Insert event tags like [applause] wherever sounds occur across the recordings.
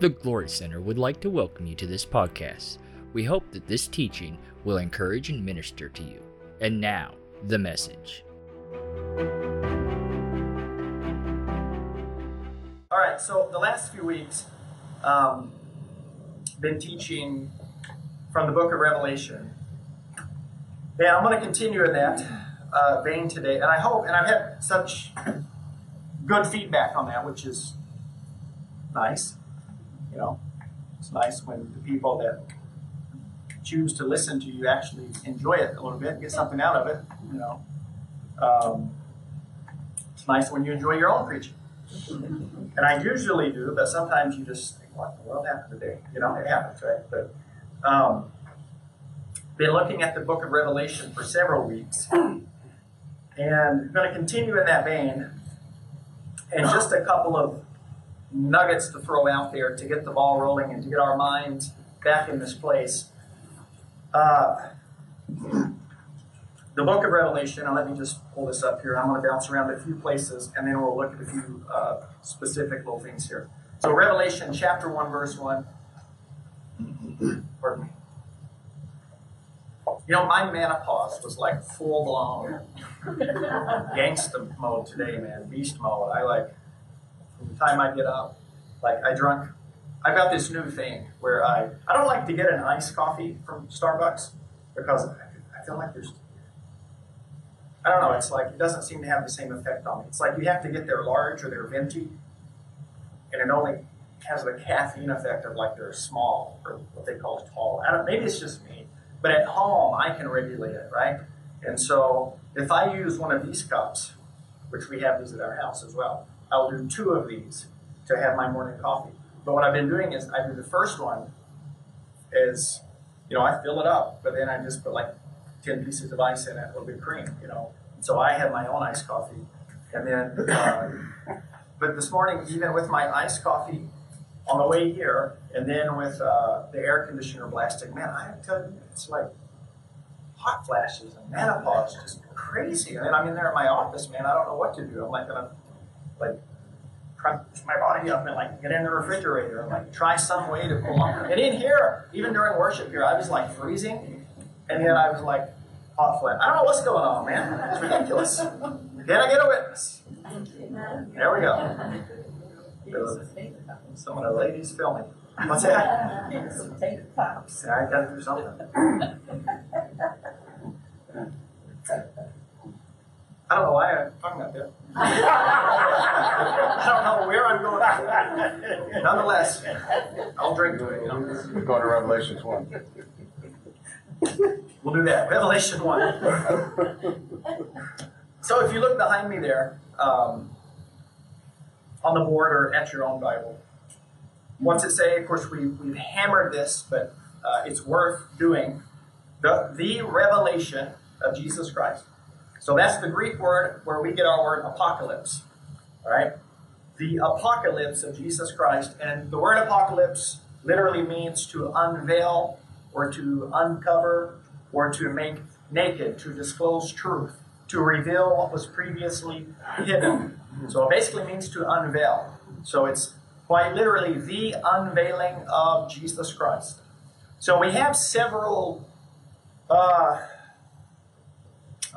The Glory Center would like to welcome you to this podcast. We hope that this teaching will encourage and minister to you. And now, the message. All right, so the last few weeks, um, been teaching from the book of Revelation. And I'm going to continue in that uh, vein today. And I hope, and I've had such good feedback on that, which is nice. Know, it's nice when the people that choose to listen to you actually enjoy it a little bit, get something out of it. You know, um, it's nice when you enjoy your own preaching. And I usually do, but sometimes you just think, what the world happened today? You know, it happens, right? But um, been looking at the book of Revelation for several weeks, and I'm going to continue in that vein. And just a couple of nuggets to throw out there to get the ball rolling and to get our minds back in this place. Uh, the book of Revelation, and let me just pull this up here. I'm going to bounce around a few places and then we'll look at a few uh, specific little things here. So, Revelation chapter 1, verse 1. Pardon me. You know, my menopause was like full blown [laughs] gangsta mode today, man. Beast mode. I like, from the time I get up, like I drunk. I've got this new thing where I, I don't like to get an iced coffee from Starbucks because I feel like there's I don't know, it's like it doesn't seem to have the same effect on me. It's like you have to get their large or their venti, and it only has the caffeine effect of like they're small or what they call tall. I don't maybe it's just me. But at home I can regulate it, right? And so if I use one of these cups, which we have these at our house as well, I'll do two of these to have my morning coffee. But what I've been doing is I do the first one is, you know, I fill it up, but then I just put like 10 pieces of ice in it, or whipped cream, you know. So I have my own iced coffee. And then, uh, but this morning, even with my iced coffee on the way here, and then with uh, the air conditioner blasting, man, I tell you, it's like hot flashes and menopause, just crazy. And then I'm in there at my office, man, I don't know what to do. I'm like gonna, like, my body up and like get in the refrigerator and like try some way to pull on. And in here, even during worship here, I was like freezing. And then I was like, hot flat. I don't know what's going on, man. It's ridiculous. Can I get a witness? There we go. Some of the ladies filming. What's that? See, I gotta do something. [laughs] I don't know why I'm talking about that. [laughs] I don't know where I'm going. Nonetheless, I'll drink to it. You know? We're going to Revelation 1. We'll do that. Revelation 1. so if you look behind me there, um, on the board or at your own Bible, what's it say? Of course, we, we've hammered this, but uh, it's worth doing. The, the revelation of Jesus Christ. So that's the Greek word where we get our word apocalypse. All right? The apocalypse of Jesus Christ. And the word apocalypse literally means to unveil or to uncover or to make naked, to disclose truth, to reveal what was previously hidden. So it basically means to unveil. So it's quite literally the unveiling of Jesus Christ. So we have several, uh,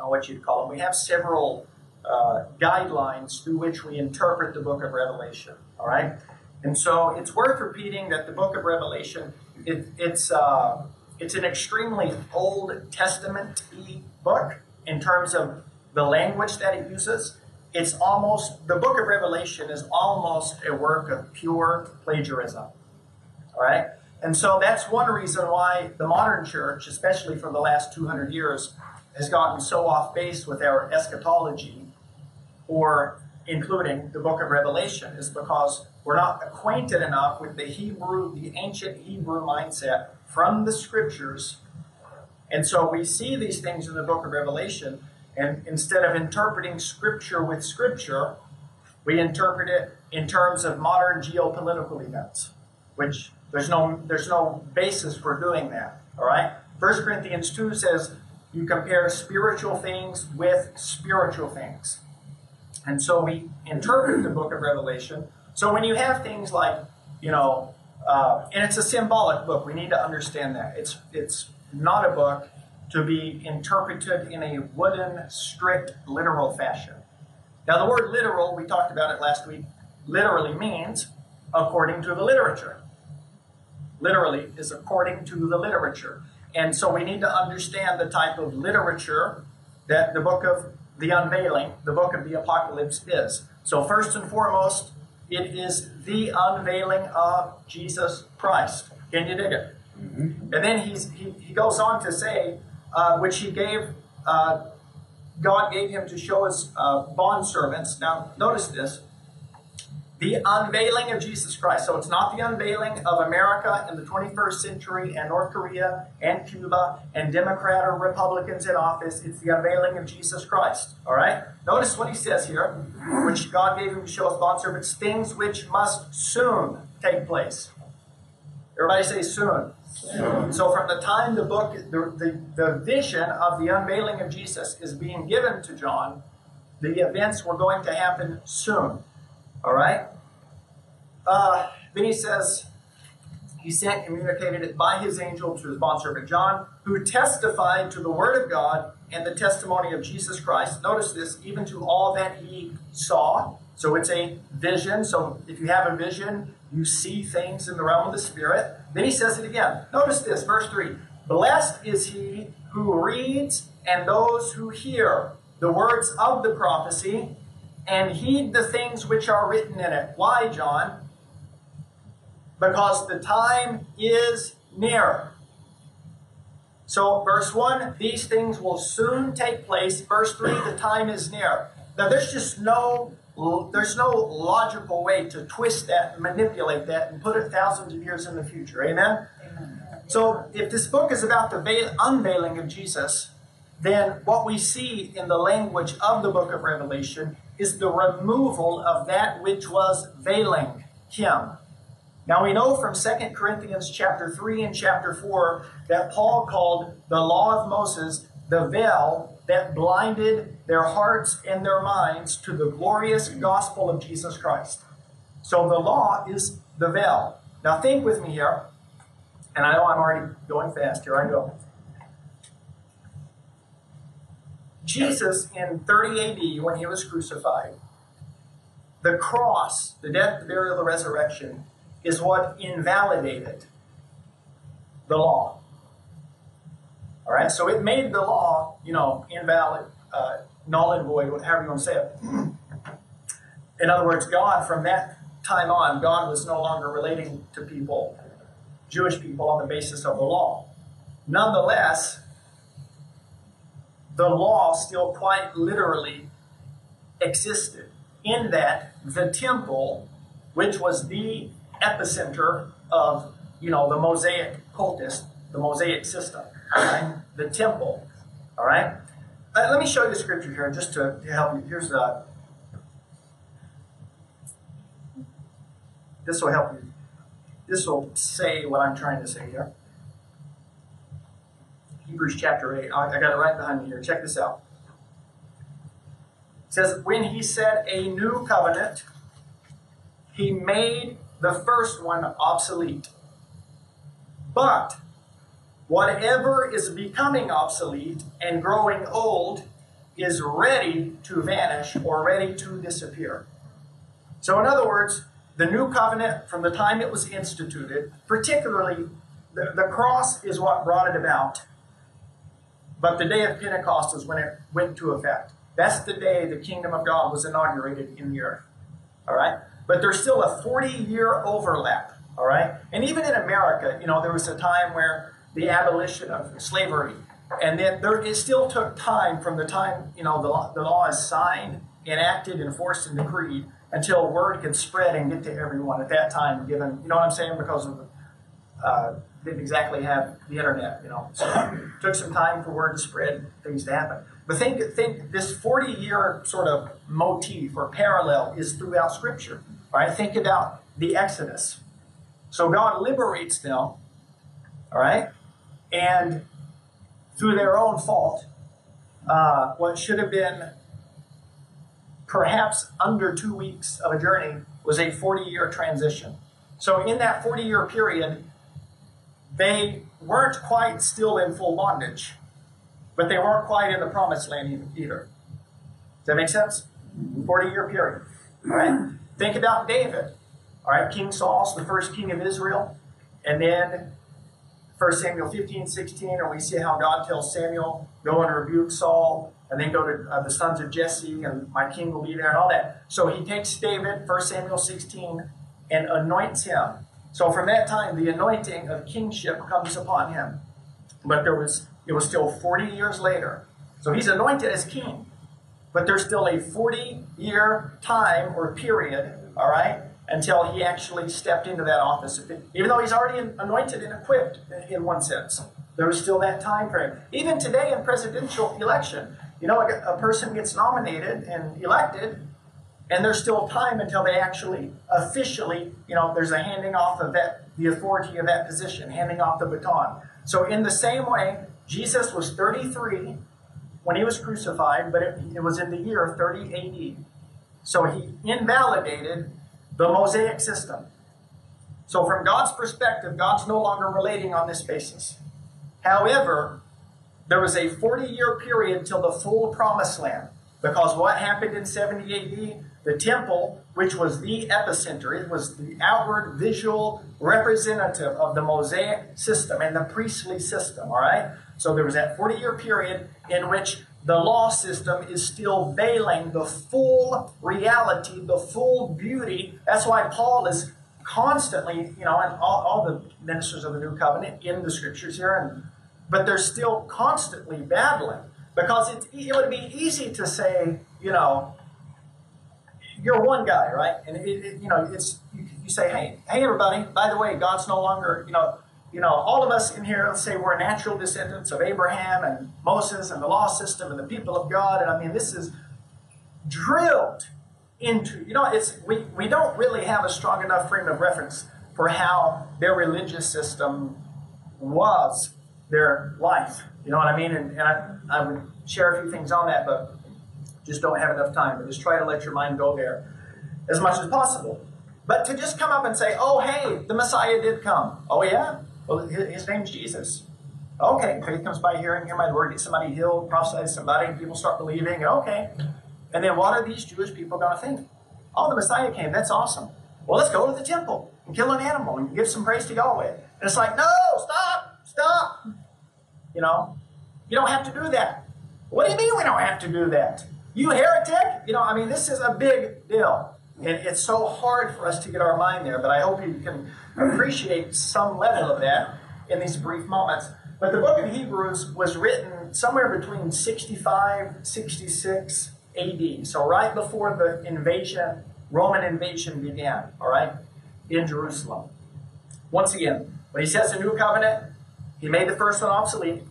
what you'd call them, we have several uh, guidelines through which we interpret the book of Revelation. All right? And so it's worth repeating that the book of Revelation, it, it's. Uh, it's an extremely Old Testament book in terms of the language that it uses. It's almost, the book of Revelation is almost a work of pure plagiarism. All right? And so that's one reason why the modern church, especially for the last 200 years, has gotten so off base with our eschatology or including the book of Revelation, is because we're not acquainted enough with the Hebrew, the ancient Hebrew mindset from the scriptures. And so we see these things in the book of Revelation, and instead of interpreting scripture with scripture, we interpret it in terms of modern geopolitical events, which there's no there's no basis for doing that. All right? 1 Corinthians 2 says you compare spiritual things with spiritual things. And so we interpret the book of Revelation. So when you have things like, you know, Uh, and it's a symbolic book. We need to understand that. It's, it's not a book to be interpreted in a wooden, strict, literal fashion. Now, the word literal, we talked about it last week, literally means according to the literature. Literally is according to the literature. And so we need to understand the type of literature that the book of the unveiling, the book of the apocalypse is. So, first and foremost, it is the unveiling of Jesus Christ. Can you dig it? Mm-hmm. And then he's, he, he goes on to say, uh, which he gave, uh, God gave him to show his uh, bond servants. Now, notice this the unveiling of Jesus Christ. So it's not the unveiling of America in the 21st century and North Korea and Cuba and Democrat or Republicans in office. It's the unveiling of Jesus Christ. All right? Notice what he says here, which God gave him to show his bondservants, things which must soon take place. Everybody say soon. soon. So from the time the book, the, the, the vision of the unveiling of Jesus is being given to John, the events were going to happen soon. All right? Uh, then he says, he sent, communicated it by his angel to his bondservant John, who testified to the word of God and the testimony of Jesus Christ. Notice this, even to all that he saw. So it's a vision. So if you have a vision, you see things in the realm of the Spirit. Then he says it again. Notice this, verse 3 Blessed is he who reads and those who hear the words of the prophecy and heed the things which are written in it. Why, John? Because the time is near. So, verse 1, these things will soon take place. Verse 3, the time is near. Now, there's just no there's no logical way to twist that, and manipulate that, and put it thousands of years in the future. Amen? Amen. So, if this book is about the veil, unveiling of Jesus, then what we see in the language of the book of Revelation is the removal of that which was veiling him. Now we know from 2 Corinthians chapter 3 and chapter 4 that Paul called the law of Moses the veil that blinded their hearts and their minds to the glorious gospel of Jesus Christ. So the law is the veil. Now think with me here, and I know I'm already going fast. Here I go. Jesus in 30 AD, when he was crucified, the cross, the death, the burial, the resurrection, is what invalidated the law. All right, so it made the law, you know, invalid, uh, null and void, whatever you want to say it. In other words, God, from that time on, God was no longer relating to people, Jewish people, on the basis of the law. Nonetheless, the law still quite literally existed in that the temple, which was the epicenter of you know the Mosaic cultus, the Mosaic system, right? the temple. All right. Uh, let me show you the scripture here just to, to help you. Here's the. This will help you. This will say what I'm trying to say here. Hebrews chapter 8. I, got it right behind me here. Check this out. It says, When he said a new covenant, he made the first one obsolete. But whatever is becoming obsolete and growing old is ready to vanish or ready to disappear. So, in other words, the new covenant, from the time it was instituted, particularly the, the cross is what brought it about. But the day of Pentecost is when it went to effect. That's the day the kingdom of God was inaugurated in the earth. All right? But there's still a 40 year overlap. All right? And even in America, you know, there was a time where the abolition of slavery, and then there, it still took time from the time, you know, the, the law is signed, enacted, enforced, and decreed until word could spread and get to everyone at that time, given, you know what I'm saying, because of uh, didn't exactly have the internet, you know. So it took some time for word to spread, things to happen. But think, think this 40 year sort of motif or parallel is throughout Scripture. Right? Think about the Exodus. So God liberates them, all right? And through their own fault, uh, what should have been perhaps under two weeks of a journey was a 40 year transition. So in that 40 year period, they weren't quite still in full bondage, but they weren't quite in the promised land either. Does that make sense? 40 year period. All right? Think about David. All right, King Saul's the first king of Israel. And then 1 Samuel 15, 16, and we see how God tells Samuel, go and rebuke Saul, and then go to uh, the sons of Jesse, and my king will be there, and all that. So he takes David, 1 Samuel 16, and anoints him. So from that time, the anointing of kingship comes upon him. But there was it was still 40 years later. So he's anointed as king. But there's still a 40 year time or period, all right, until he actually stepped into that office. Even though he's already anointed and equipped in one sense, there was still that time frame. Even today in presidential election, you know, a, person gets nominated and elected, and there's still time until they actually officially, you know, there's a handing off of that, the authority of that position, handing off the baton. So in the same way, Jesus was 33 when he was crucified, but it, it was in the year 30 AD. So he invalidated the Mosaic system. So, from God's perspective, God's no longer relating on this basis. However, there was a 40 year period till the full promised land. Because what happened in 70 AD? The temple, which was the epicenter, it was the outward visual representative of the Mosaic system and the priestly system, all right? So there was that 40 year period in which the law system is still veiling the full reality, the full beauty. That's why Paul is constantly, you know, and all, all the ministers of the new covenant in the scriptures here, and but they're still constantly battling because it, it would be easy to say, you know, you're one guy, right? And it, it, you know, it's you, you say, hey, hey, everybody. By the way, God's no longer, you know, you know, all of us in here, let's say we're natural descendants of Abraham and Moses and the law system and the people of God. And I mean, this is drilled into, you know, it's we, we don't really have a strong enough frame of reference for how their religious system was their life. You know what I mean? And, and I, I would share a few things on that, but just don't have enough time. But just try to let your mind go there as much as possible. But to just come up and say, oh, hey, the Messiah did come. Oh, yeah? Well, his name's Jesus. Okay, faith comes by hearing, hear my word, get somebody healed, prophesy to somebody, people start believing. Okay. And then what are these Jewish people going to think? Oh, the Messiah came. That's awesome. Well, let's go to the temple and kill an animal and give some praise to Yahweh. And it's like, no, stop, stop. You know, you don't have to do that. What do you mean we don't have to do that? You heretic? You know, I mean, this is a big deal. And it's so hard for us to get our mind there, but I hope you can appreciate some level of that in these brief moments. But the book of Hebrews was written somewhere between 65, 66 AD. So right before the invasion, Roman invasion began, all right, in Jerusalem. Once again, when he says the new covenant, he made the first one obsolete.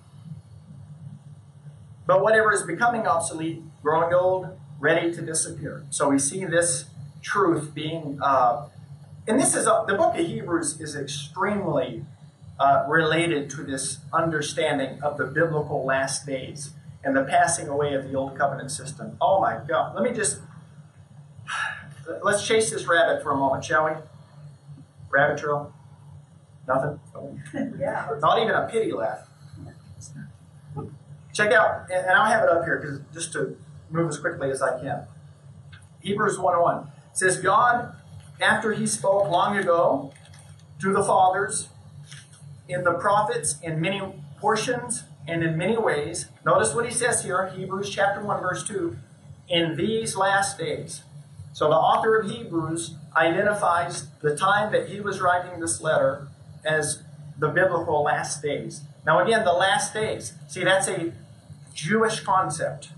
But whatever is becoming obsolete, growing old, ready to disappear. So we see this truth being, uh, and this is the book of Hebrews is extremely uh, related to this understanding of the biblical last days and the passing away of the old covenant system. Oh my God! Let me just [sighs] let's chase this rabbit for a moment, shall we? Rabbit trail. Nothing. [laughs] yeah. Not even a pity laugh. Check out, and I'll have it up here because just to move as quickly as I can. Hebrews 1:1 says God, after He spoke long ago to the fathers in the prophets in many portions and in many ways. Notice what He says here, Hebrews chapter 1, verse 2. In these last days. So the author of Hebrews identifies the time that he was writing this letter as the biblical last days. Now, again, the last days. See, that's a Jewish concept.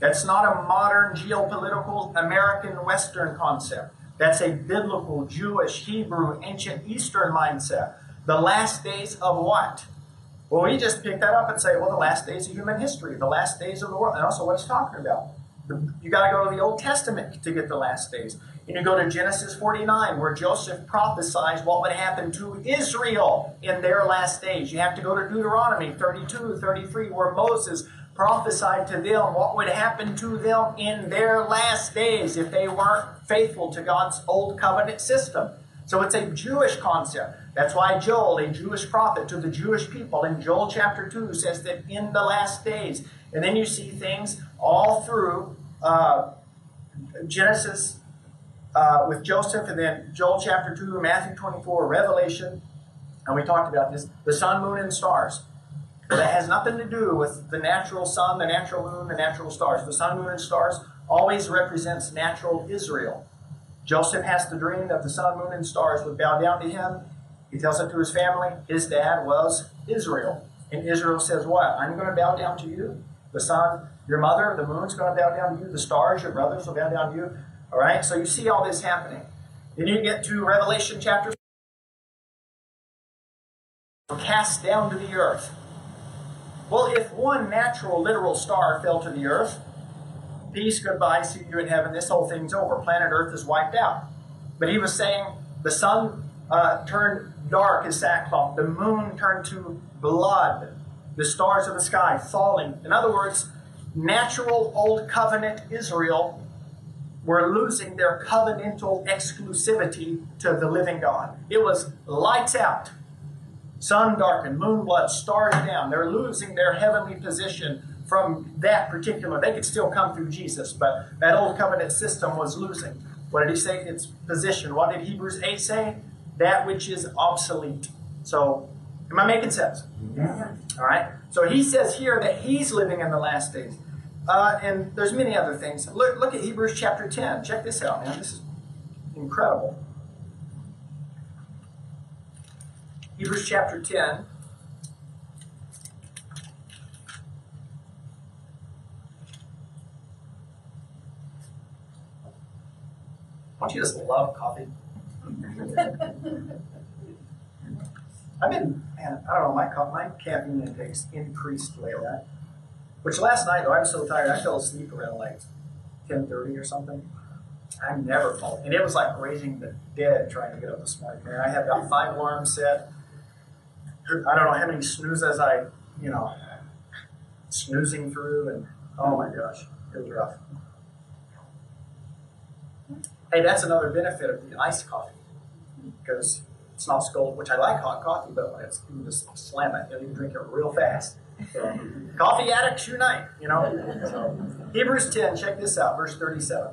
That's not a modern geopolitical American Western concept. That's a biblical, Jewish, Hebrew, ancient Eastern mindset. The last days of what? Well, we just pick that up and say, well, the last days of human history, the last days of the world. And also, what he's talking about. You got to go to the Old Testament to get the last days. And you go to Genesis 49, where Joseph prophesies what would happen to Israel in their last days. You have to go to Deuteronomy 32, 33, where Moses prophesied to them what would happen to them in their last days if they weren't faithful to God's old covenant system. So it's a Jewish concept. That's why Joel, a Jewish prophet to the Jewish people, in Joel chapter 2 says that in the last days. And then you see things all through uh, Genesis uh, with Joseph, and then Joel chapter 2, Matthew 24, Revelation, and we talked about this the sun, moon, and stars. That has nothing to do with the natural sun, the natural moon, the natural stars. The sun, moon, and stars always represents natural Israel. Joseph has the dream that the sun, moon, and stars would bow down to him. He tells it to his family. His dad was Israel. And Israel says, What? I'm going to bow down to you? The sun, your mother, the moon's going to bow down to you. The stars, your brothers, will bow down to you. All right? So you see all this happening. Then you get to Revelation chapter cast down to the earth. Well, if one natural, literal star fell to the earth, peace, goodbye, see you in heaven, this whole thing's over. Planet Earth is wiped out. But he was saying the sun uh, turned dark as sackcloth, the moon turned to blood, the stars of the sky falling. In other words, natural old covenant Israel were losing their covenantal exclusivity to the living God. It was lights out. Sun darkened, moon blood, stars down. They're losing their heavenly position from that particular. They could still come through Jesus, but that old covenant system was losing. What did he say? Its position. What did Hebrews 8 say? That which is obsolete. So, am I making sense? Yeah. All right. So he says here that he's living in the last days. Uh, and there's many other things. Look, look at Hebrews chapter 10. Check this out, man. This is incredible. Hebrews chapter 10. Don't you just love coffee? [laughs] I've been, man, I don't know, my, my caffeine intake's increased lately. Which last night, though, I was so tired, I fell asleep around like 10.30 or something. I never fall. And it was like raising the dead trying to get up this morning. I had about five alarms set. I don't know how many snoozes I, you know, snoozing through. And oh my gosh, it was rough. Hey, that's another benefit of the iced coffee because it's not scalded, which I like hot coffee, but it's, you can just slam it and you can drink it real fast. So, coffee addicts unite, you know. So, Hebrews 10, check this out, verse 37.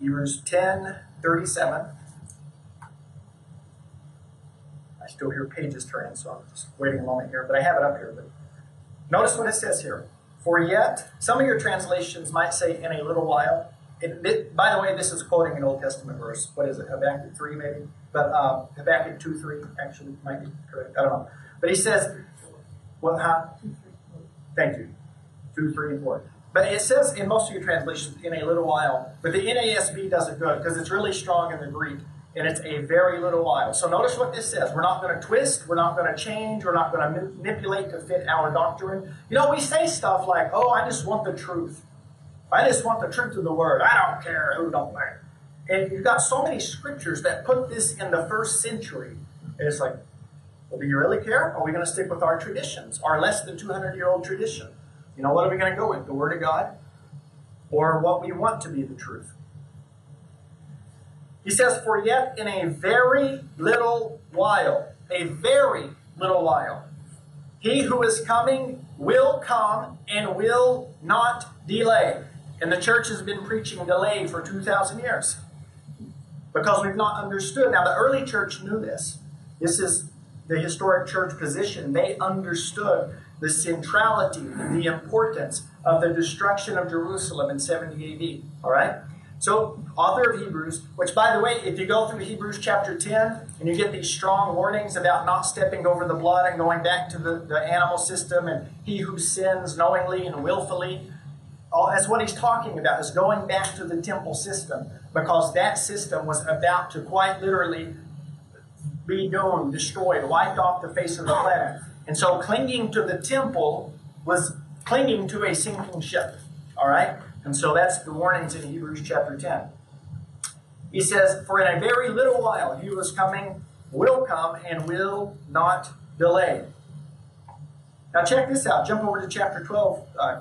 Hebrews 10, 37. Still hear pages turning, so I'm just waiting a moment here, but I have it up here. But notice what it says here. For yet, some of your translations might say in a little while. It, it, by the way, this is quoting an Old Testament verse. What is it? Habakkuk 3, maybe? But uh, Habakkuk 2 3 actually might be correct. I don't know. But he says, what, huh? Thank you. 2, 3, and 4. But it says in most of your translations, in a little while. But the NASB does it good because it's really strong in the Greek and it's a very little while. So notice what this says. We're not going to twist, we're not going to change, we're not going to manipulate to fit our doctrine. You know, we say stuff like, oh, I just want the truth. I just want the truth of the word. I don't care who don't think. And you've got so many scriptures that put this in the first century. And it's like, well, do you really care? Are we going to stick with our traditions, our less than 200 year old tradition? You know, what are we going to go with? The Word of God? Or what we want to be the truth? He says, For yet in a very little while, a very little while, he who is coming will come and will not delay. And the church has been preaching delay for 2,000 years because we've not understood. Now, the early church knew this. This is the historic church position. They understood the centrality, the importance of the destruction of Jerusalem in 70 AD. All right? So, author of Hebrews, which by the way, if you go through Hebrews chapter 10 and you get these strong warnings about not stepping over the blood and going back to the, the animal system and he who sins knowingly and willfully, all, that's what he's talking about, is going back to the temple system because that system was about to quite literally be doomed, destroyed, wiped off the face of the planet. And so clinging to the temple was clinging to a sinking ship. All right? And so that's the warnings in Hebrews chapter 10. He says, For in a very little while he was coming, will come, and will not delay. Now check this out. Jump over to chapter 12 uh,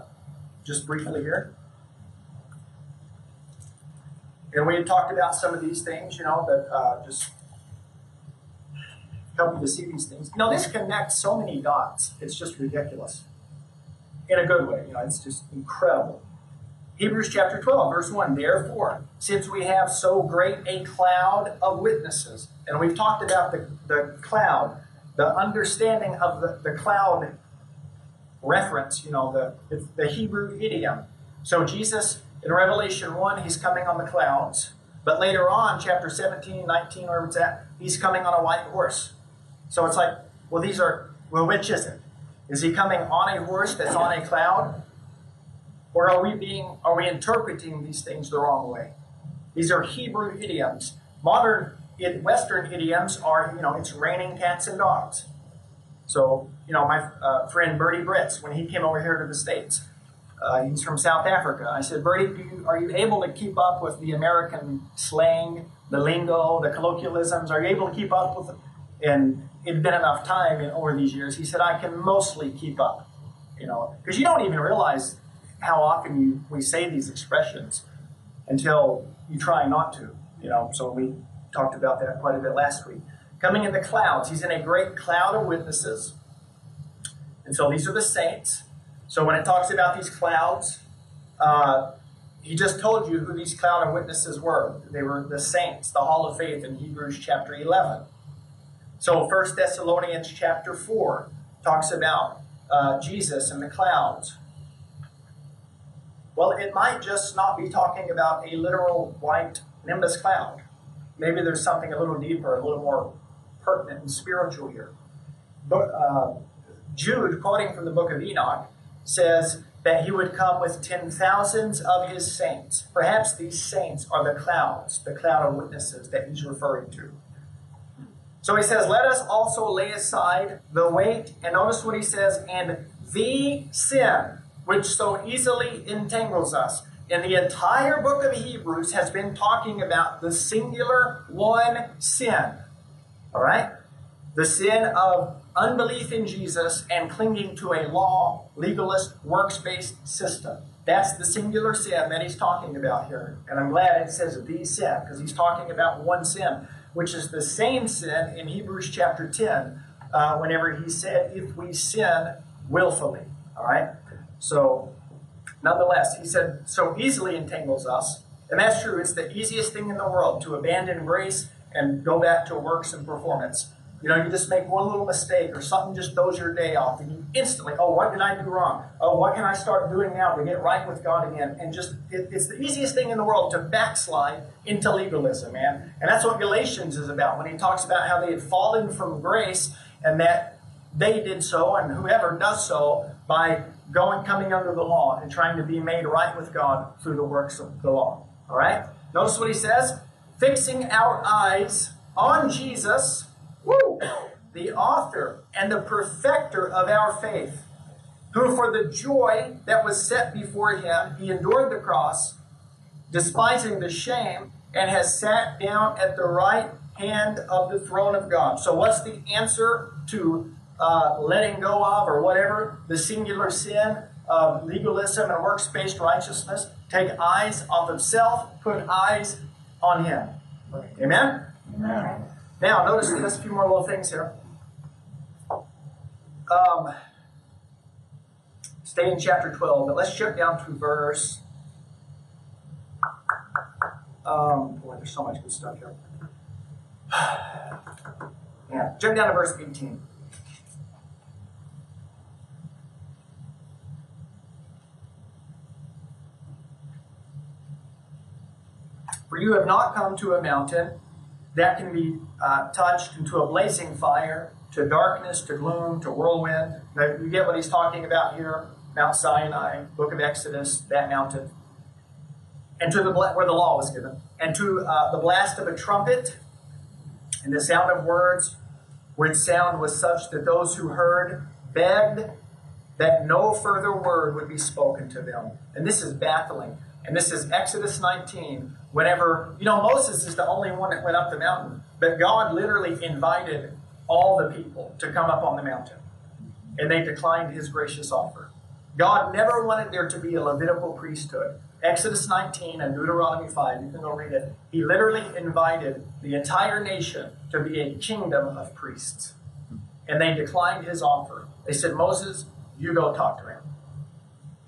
just briefly here. And we had talked about some of these things, you know, that uh, just help you to see these things. Know, this connects so many dots. It's just ridiculous. In a good way, you know, it's just incredible. Hebrews chapter 12, verse 1. Therefore, since we have so great a cloud of witnesses, and we've talked about the, the cloud, the understanding of the, the cloud reference, you know, the, the Hebrew idiom. So Jesus, in Revelation 1, he's coming on the clouds. But later on, chapter 17, 19, wherever it's at, he's coming on a white horse. So it's like, well, these are, well, which is it? Is he coming on a horse that's on a cloud? Or are we being are we interpreting these things the wrong way? These are Hebrew idioms. Modern Western idioms are, you know, it's raining cats and dogs. So, you know, my uh, friend Bertie Britz, when he came over here to the States, uh, he's from South Africa. I said, Bertie, you, are you able to keep up with the American slang, the lingo, the colloquialisms? Are you able to keep up with it? And it'd been enough time in, over these years. He said, I can mostly keep up, you know, because you don't even realize how often you, we say these expressions until you try not to. You know, so we talked about that quite a bit last week. Coming in the clouds, he's in a great cloud of witnesses. And so these are the saints. So when it talks about these clouds, uh, he just told you who these cloud of witnesses were. They were the saints, the hall of faith in Hebrews chapter 11. So 1 Thessalonians chapter 4 talks about uh, Jesus and the clouds. Well, it might just not be talking about a literal white nimbus cloud. Maybe there's something a little deeper, a little more pertinent and spiritual here. But, uh, Jude, quoting from the book of Enoch, says that he would come with ten thousands of his saints. Perhaps these saints are the clouds, the cloud of witnesses that he's referring to. So he says, Let us also lay aside the weight, and notice what he says, and the sin which so easily entangles us. And the entire book of Hebrews has been talking about the singular one sin. All right? The sin of unbelief in Jesus and clinging to a law, legalist, works based system. That's the singular sin that he's talking about here. And I'm glad it says the sin, because he's talking about one sin, which is the same sin in Hebrews chapter 10, uh, whenever he said, if we sin willfully. All right? So, nonetheless, he said, so easily entangles us. And that's true. It's the easiest thing in the world to abandon grace and go back to works and performance. You know, you just make one little mistake or something just throws your day off, and you instantly, oh, what did I do wrong? Oh, what can I start doing now to get right with God again? And just, it, it's the easiest thing in the world to backslide into legalism, man. And that's what Galatians is about when he talks about how they had fallen from grace and that they did so, and whoever does so, by going, coming under the law and trying to be made right with God through the works of the law. All right? Notice what he says fixing our eyes on Jesus, woo, the author and the perfecter of our faith, who for the joy that was set before him, he endured the cross, despising the shame, and has sat down at the right hand of the throne of God. So, what's the answer to uh, letting go of or whatever the singular sin of legalism and works based righteousness. Take eyes off of self, put eyes on Him. Amen? Amen. Now, notice there's a few more little things here. Um, stay in chapter 12, but let's jump down to verse. Um, boy, there's so much good stuff here. [sighs] yeah, jump down to verse 18. You have not come to a mountain that can be uh, touched into a blazing fire, to darkness, to gloom, to whirlwind. Now, you get what he's talking about here Mount Sinai, book of Exodus, that mountain. And to the where the law was given, and to uh, the blast of a trumpet, and the sound of words, which sound was such that those who heard begged that no further word would be spoken to them. And this is baffling. And this is Exodus 19. Whenever, you know, Moses is the only one that went up the mountain, but God literally invited all the people to come up on the mountain. And they declined his gracious offer. God never wanted there to be a Levitical priesthood Exodus 19 and Deuteronomy 5, you can go read it. He literally invited the entire nation to be a kingdom of priests. And they declined his offer. They said, Moses, you go talk to him.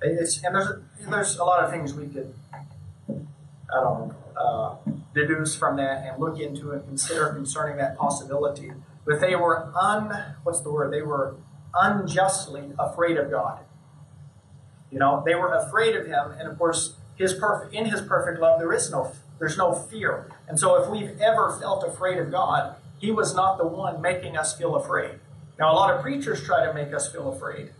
It's, and there's, there's a lot of things we could, I don't know, uh, deduce from that and look into and consider concerning that possibility. But they were un, what's the word? They were unjustly afraid of God. You know, they were afraid of him, and of course, his perfect in his perfect love there is no there's no fear. And so if we've ever felt afraid of God, he was not the one making us feel afraid. Now a lot of preachers try to make us feel afraid.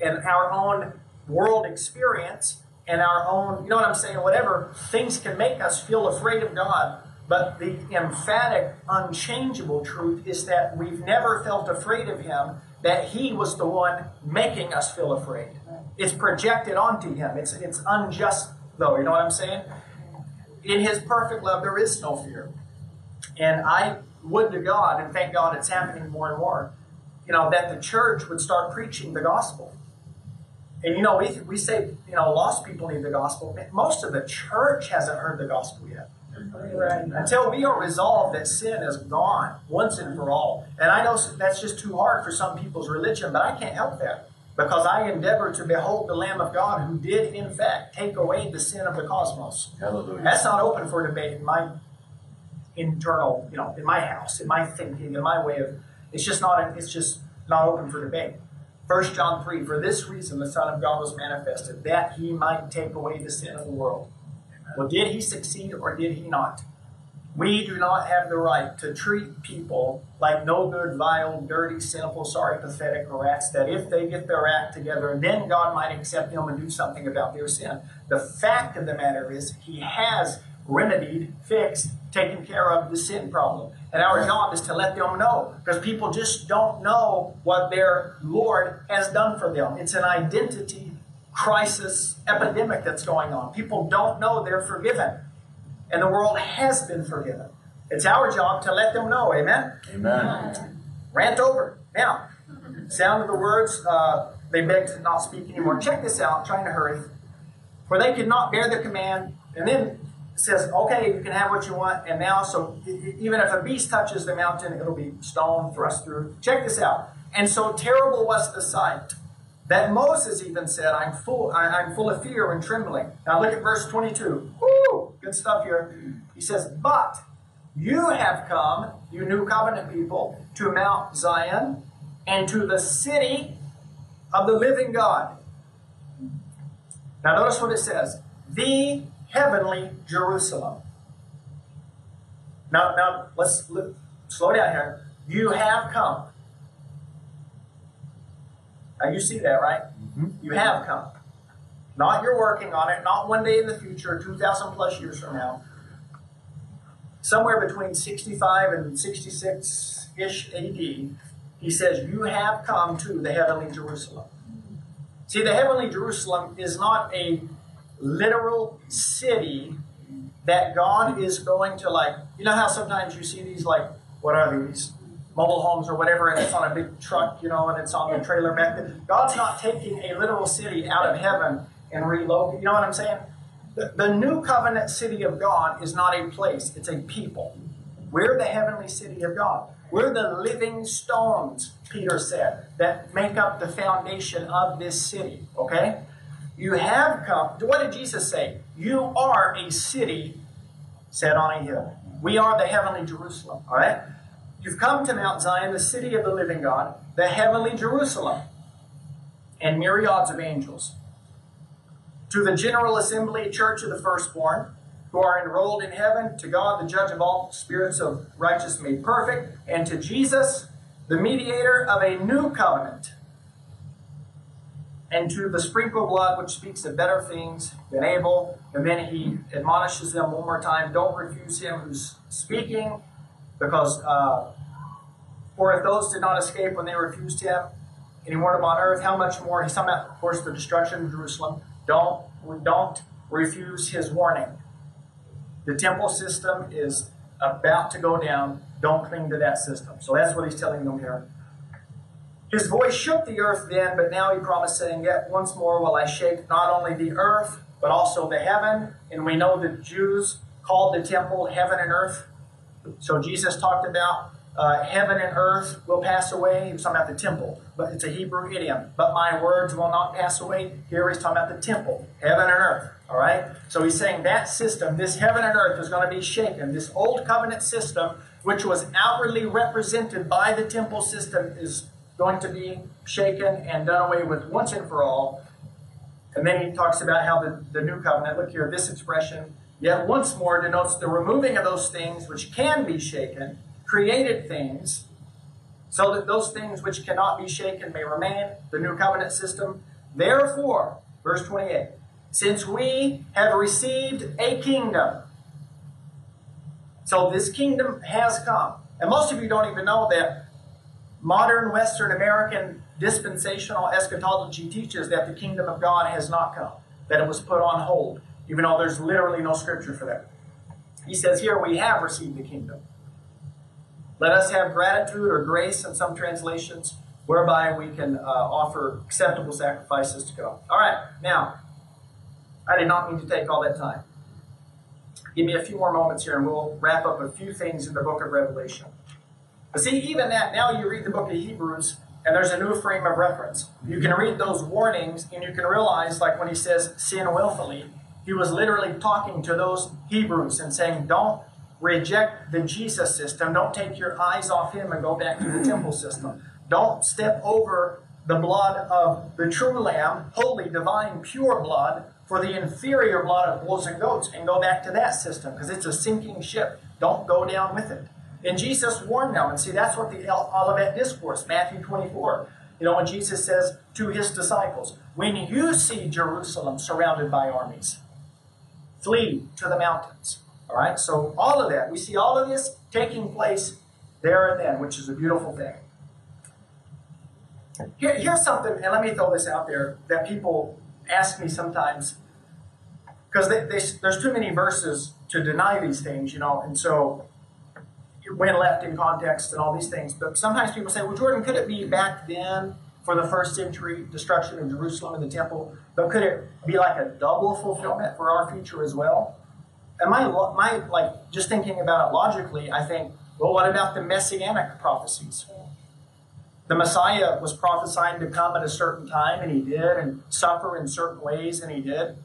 And our own world experience and our own, you know what I'm saying, whatever, things can make us feel afraid of God. But the emphatic, unchangeable truth is that we've never felt afraid of Him, that He was the one making us feel afraid. It's projected onto Him. It's, it's unjust, though, you know what I'm saying? In His perfect love, there is no fear. And I would to God, and thank God it's happening more and more, you know, that the church would start preaching the gospel. And you know, we, we say, you know, lost people need the gospel. Most of the church hasn't heard the gospel yet. Right. Until we are resolved that sin is gone once and for all. And I know that's just too hard for some people's religion, but I can't help that because I endeavor to behold the Lamb of God who did, in fact, take away the sin of the cosmos. Hallelujah. That's not open for debate in my internal, you know, in my house, in my thinking, in my way of. It's just not. It's just not open for debate. 1 John 3 For this reason the Son of God was manifested, that he might take away the sin of the world. Well, did he succeed or did he not? We do not have the right to treat people like no good, vile, dirty, sinful, sorry, pathetic rats that if they get their act together, then God might accept them and do something about their sin. The fact of the matter is, he has remedied, fixed, taken care of the sin problem. And our job is to let them know because people just don't know what their Lord has done for them. It's an identity crisis epidemic that's going on. People don't know they're forgiven, and the world has been forgiven. It's our job to let them know. Amen? Amen. Rant over. Now, sound of the words, uh, they begged to not speak anymore. Check this out, I'm trying to hurry. For they could not bear the command, and then says, okay, you can have what you want. And now, so even if a beast touches the mountain, it'll be stone thrust through. Check this out. And so terrible was the sight that Moses even said, I'm full, I, am full of fear and trembling. Now look at verse 22. Woo! Good stuff here. He says, But you have come, you new covenant people, to Mount Zion and to the city of the living God. Now notice what it says. The heavenly Jerusalem. Now, now let's look, slow down here. You have come. Now you see that, right? Mm-hmm. You have come. Not you're working on it, not one day in the future, 2,000 plus years from now. Somewhere between 65 and 66 ish AD, he says, You have come to the heavenly Jerusalem. See, the heavenly Jerusalem is not a literal city that God is going to like. You know how sometimes you see these like what are these mobile homes or whatever, and it's on a big truck, you know, and it's on the trailer back there. God's not taking a literal city out of heaven and relocating. You know what I'm saying? The, the new covenant city of God is not a place; it's a people. We're the heavenly city of God. We're the living stones, Peter said, that make up the foundation of this city. Okay? You have come. What did Jesus say? You are a city set on a hill. We are the heavenly Jerusalem. All right? You've come to Mount Zion, the city of the living God, the heavenly Jerusalem, and myriads of angels. To the general assembly church of the firstborn, who are enrolled in heaven, to God, the judge of all spirits of righteous made perfect, and to Jesus, the mediator of a new covenant and to the sprinkled blood, which speaks of better things than Abel. And then he admonishes them one more time don't refuse him who's speaking, because uh, for if those did not escape when they refused him, and he warned them on earth, how much more? He's talking about, of course, the destruction of Jerusalem. Don't, don't refuse his warning. The temple system is about to go down. Don't cling to that system. So that's what he's telling them here. His voice shook the earth then, but now he promised, saying, Yet once more will I shake not only the earth, but also the heaven. And we know the Jews called the temple heaven and earth. So Jesus talked about uh, heaven and earth will pass away. He was talking about the temple, but it's a Hebrew idiom. But my words will not pass away. Here he's talking about the temple, heaven and earth. All right? So he's saying that system, this heaven and earth, is going to be shaken. This old covenant system, which was outwardly represented by the temple system, is going to be shaken and done away with once and for all. And then he talks about how the, the new covenant, look here, this expression, yet once more denotes the removing of those things which can be shaken, created things, so that those things which cannot be shaken may remain, the new covenant system. Therefore, verse 28, since we have received a kingdom, so this kingdom has come. And most of you don't even know that modern Western American dispensational eschatology teaches that the kingdom of God has not come, that it was put on hold, even though there's literally no scripture for that. He says here, we have received the kingdom. Let us have gratitude or grace in some translations, whereby we can uh, offer acceptable sacrifices to God. All right, now, I did not mean to take all that time. Give me a few more moments here and we'll wrap up a few things in the book of Revelation. But see, even that, now you read the book of Hebrews and there's a new frame of reference. You can read those warnings and you can realize, like when he says sin willfully, he was literally talking to those Hebrews and saying, don't reject the Jesus system. Don't take your eyes off him and go back to the temple system. Don't step over the blood of the true lamb, holy, divine, pure blood, for the inferior blood of bulls and goats and go back to that system because it's a sinking ship. Don't go down with it. And Jesus warned them. And see, that's what the Olivet Discourse, Matthew 24. You know, when Jesus says to his disciples, When you see Jerusalem surrounded by armies, flee to the mountains. All right, so all of that, we see all of this taking place there and then, which is a beautiful thing. Here, here's something, and let me throw this out there that people ask me sometimes, because there's too many verses to deny these things, you know, and so when left in context and all these things. But sometimes people say, well, Jordan, could it be back then for the first century destruction of Jerusalem and the temple, but could it be like a double fulfillment for our future as well? And my, my like just thinking about it logically, I think, well, what about the messianic prophecies? The Messiah was prophesying to come at a certain time, and he did, and suffer in certain ways, and he did.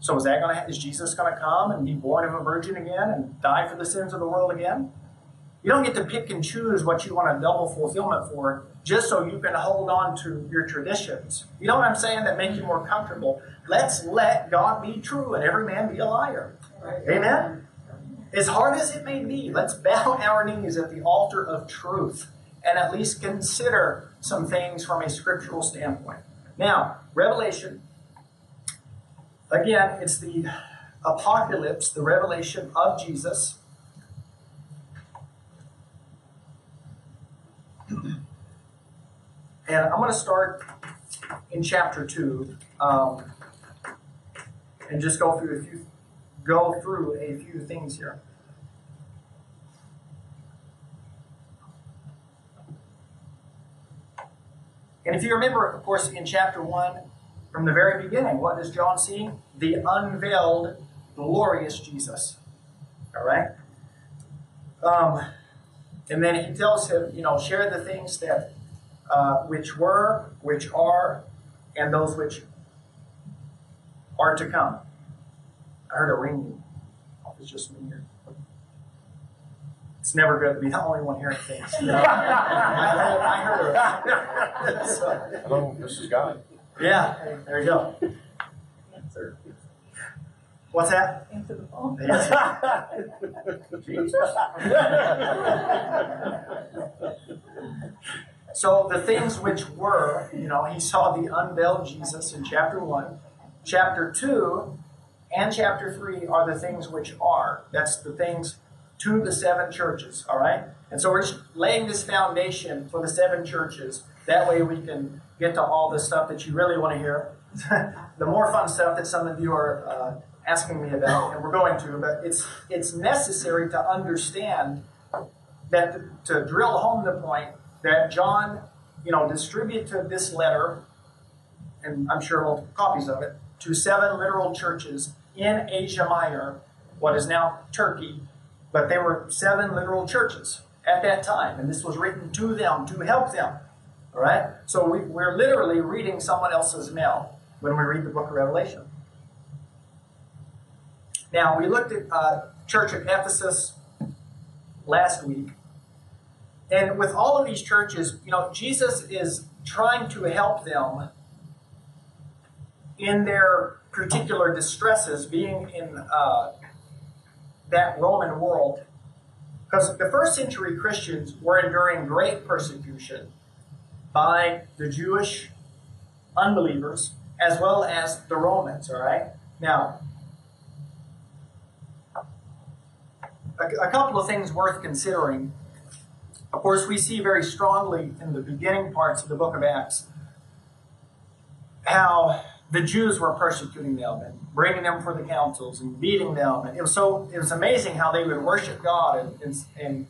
So is that going to is Jesus going to come and be born of a virgin again and die for the sins of the world again? You don't get to pick and choose what you want a double fulfillment for just so you can hold on to your traditions. You know what I'm saying? That make you more comfortable. Let's let God be true and every man be a liar. Amen? As hard as it may be, let's bow [laughs] our knees at the altar of truth and at least consider some things from a scriptural standpoint. Now, Revelation, again, it's the apocalypse, the revelation of Jesus. And I'm going to start in chapter 2 um, and just go through a few go through a few things here. And if you remember, of course, in chapter 1, from the very beginning, what does John see? The unveiled, glorious Jesus. All right? Um, and then he tells him, you know, share the things that uh, which were, which are, and those which are to come. I heard a ringing. It's just me here it's never good to be the only one hearing things. You know? [laughs] I heard, I heard [laughs] so, Hello, this is God. Yeah, there you go. Answer. What's that? Answer the phone. [laughs] Jesus. so the things which were, you know, he saw the unveiled Jesus in chapter one. Chapter two and chapter three are the things which are. That's the things to the seven churches, all right? And so we're just laying this foundation for the seven churches. That way we can get to all the stuff that you really want to hear. [laughs] the more fun stuff that some of you are uh, asking me about, and we're going to, but it's, it's necessary to understand that to, to drill home the point that John, you know, distributed this letter, and I'm sure multiple copies of it, to seven literal churches in Asia Minor, what is now Turkey, but they were seven literal churches at that time, and this was written to them to help them. All right? So we, we're literally reading someone else's mail when we read the book of Revelation. Now, we looked at uh, Church of Ephesus last week. And with all of these churches, you know, Jesus is trying to help them in their particular distresses, being in uh, that Roman world. Because the first century Christians were enduring great persecution by the Jewish unbelievers as well as the Romans, all right? Now, a, a couple of things worth considering. Of course, we see very strongly in the beginning parts of the book of Acts how the Jews were persecuting them and bringing them for the councils and beating them. And it was so it was amazing how they would worship God and, and, and,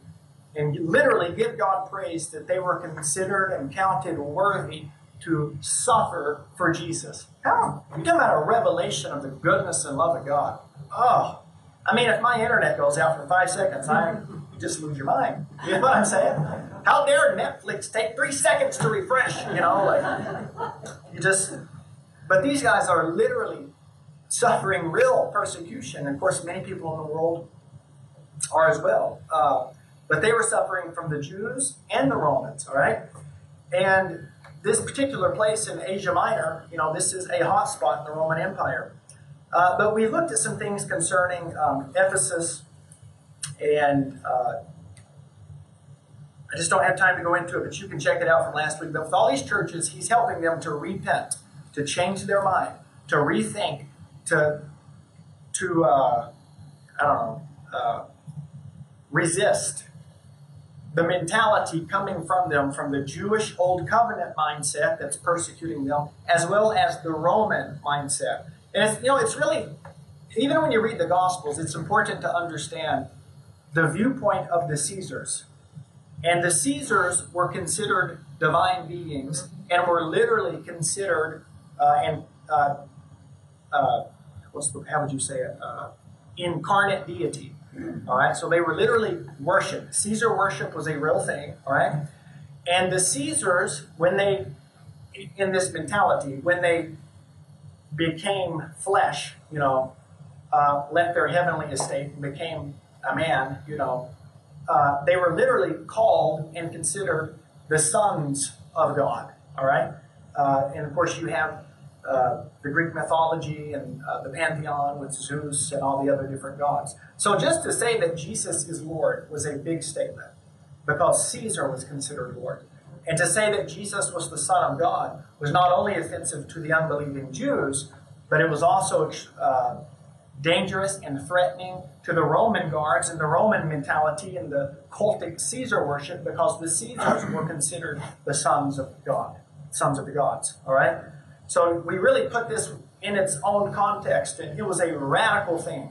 and literally give God praise that they were considered and counted worthy to suffer for Jesus. How? You talking about a revelation of the goodness and love of God. Oh, I mean, if my internet goes out for five seconds, I [laughs] just lose your mind. You know what I'm saying? How dare Netflix take three seconds to refresh? You know, like you just. But these guys are literally suffering real persecution. Of course, many people in the world are as well. Uh, but they were suffering from the Jews and the Romans. All right, and this particular place in Asia Minor, you know, this is a hot spot in the Roman Empire. Uh, but we looked at some things concerning um, Ephesus, and uh, I just don't have time to go into it, but you can check it out from last week. But with all these churches, he's helping them to repent, to change their mind, to rethink, to to uh, I don't know, uh, resist the mentality coming from them from the Jewish Old Covenant mindset that's persecuting them, as well as the Roman mindset. And it's, you know, it's really, even when you read the Gospels, it's important to understand the viewpoint of the Caesars. And the Caesars were considered divine beings and were literally considered uh, and uh, uh, what's the, how would you say it? Uh, incarnate deity. All right, so they were literally worshipped. Caesar worship was a real thing. All right, and the Caesars, when they, in this mentality, when they became flesh, you know, uh, left their heavenly estate and became a man, you know, uh, they were literally called and considered the sons of God. All right, uh, and of course you have uh, the Greek mythology and uh, the pantheon with Zeus and all the other different gods. So just to say that Jesus is Lord was a big statement because Caesar was considered Lord. And to say that Jesus was the Son of God was not only offensive to the unbelieving Jews, but it was also uh, dangerous and threatening to the Roman guards and the Roman mentality and the cultic Caesar worship because the Caesars were considered the sons of God, sons of the gods. All right? So we really put this in its own context, and it was a radical thing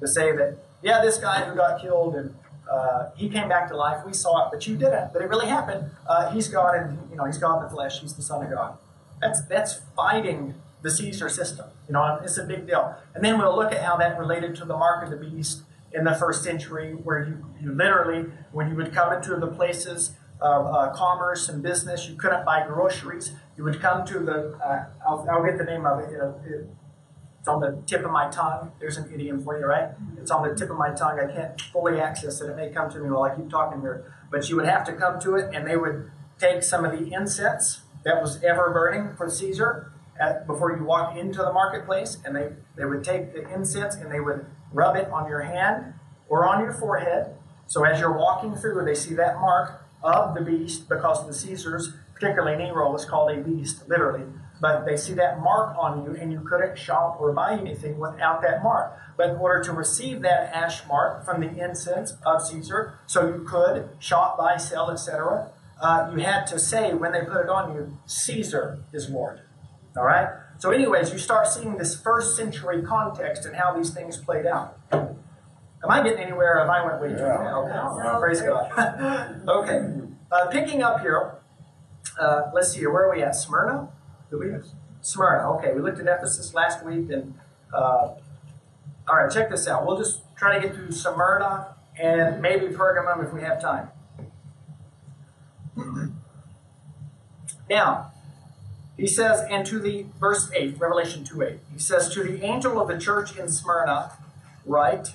to say that, yeah, this guy who got killed and uh, he came back to life. We saw it, but you didn't. But it really happened. Uh, he's God, and you know he's God in the flesh. He's the Son of God. That's that's fighting the Caesar system. You know, it's a big deal. And then we'll look at how that related to the mark of the beast in the first century, where you, you literally, when you would come into the places of uh, commerce and business, you couldn't buy groceries. You would come to the, uh, I'll, I'll, get the name of it. it. It's on the tip of my tongue. There's an idiom for you, right? It's on the tip of my tongue. I can't fully access it. It may come to me while I keep talking here. But you would have to come to it, and they would take some of the incense that was ever burning for Caesar at, before you walk into the marketplace, and they, they would take the incense and they would rub it on your hand or on your forehead. So as you're walking through, they see that mark of the beast because the Caesars, particularly Nero, was called a beast, literally. But they see that mark on you, and you couldn't shop or buy anything without that mark. But in order to receive that ash mark from the incense of Caesar, so you could shop, buy, sell, etc., uh, you had to say when they put it on you, Caesar is Lord. All right? So, anyways, you start seeing this first century context and how these things played out. Am I getting anywhere if I went way too fast? Okay. Praise God. [laughs] okay. Uh, picking up here, uh, let's see here. Where are we at? Smyrna? Do we? Smyrna. Okay, we looked at Ephesus last week, and uh, all right, check this out. We'll just try to get through Smyrna and maybe Pergamum if we have time. now, he says, and to the verse 8, Revelation 2 8, he says, To the angel of the church in Smyrna, write,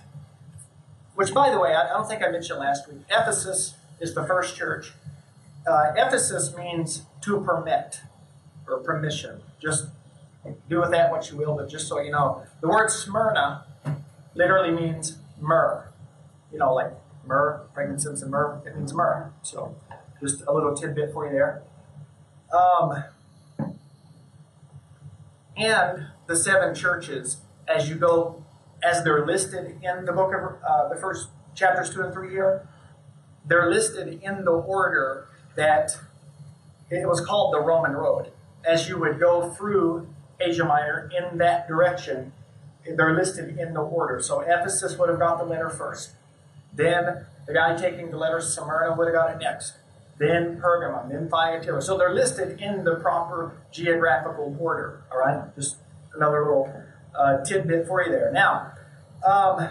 which by the way, I, don't think I mentioned last week, Ephesus is the first church. Uh, Ephesus means to permit or permission. Just do with that what you will, but just so you know, the word Smyrna literally means myrrh. You know, like myrrh, frankincense, and myrrh, it means myrrh. So just a little tidbit for you there. Um, and the seven churches, as you go, as they're listed in the book of uh, the first chapters two and three here, they're listed in the order that it was called the Roman road. As you would go through Asia Minor in that direction, they're listed in the order. So Ephesus would have got the letter first. Then the guy taking the letter Smyrna would have got it next. Then Pergamum, then Thyatira. So they're listed in the proper geographical order. All right, just another little uh, tidbit for you there. Now, um,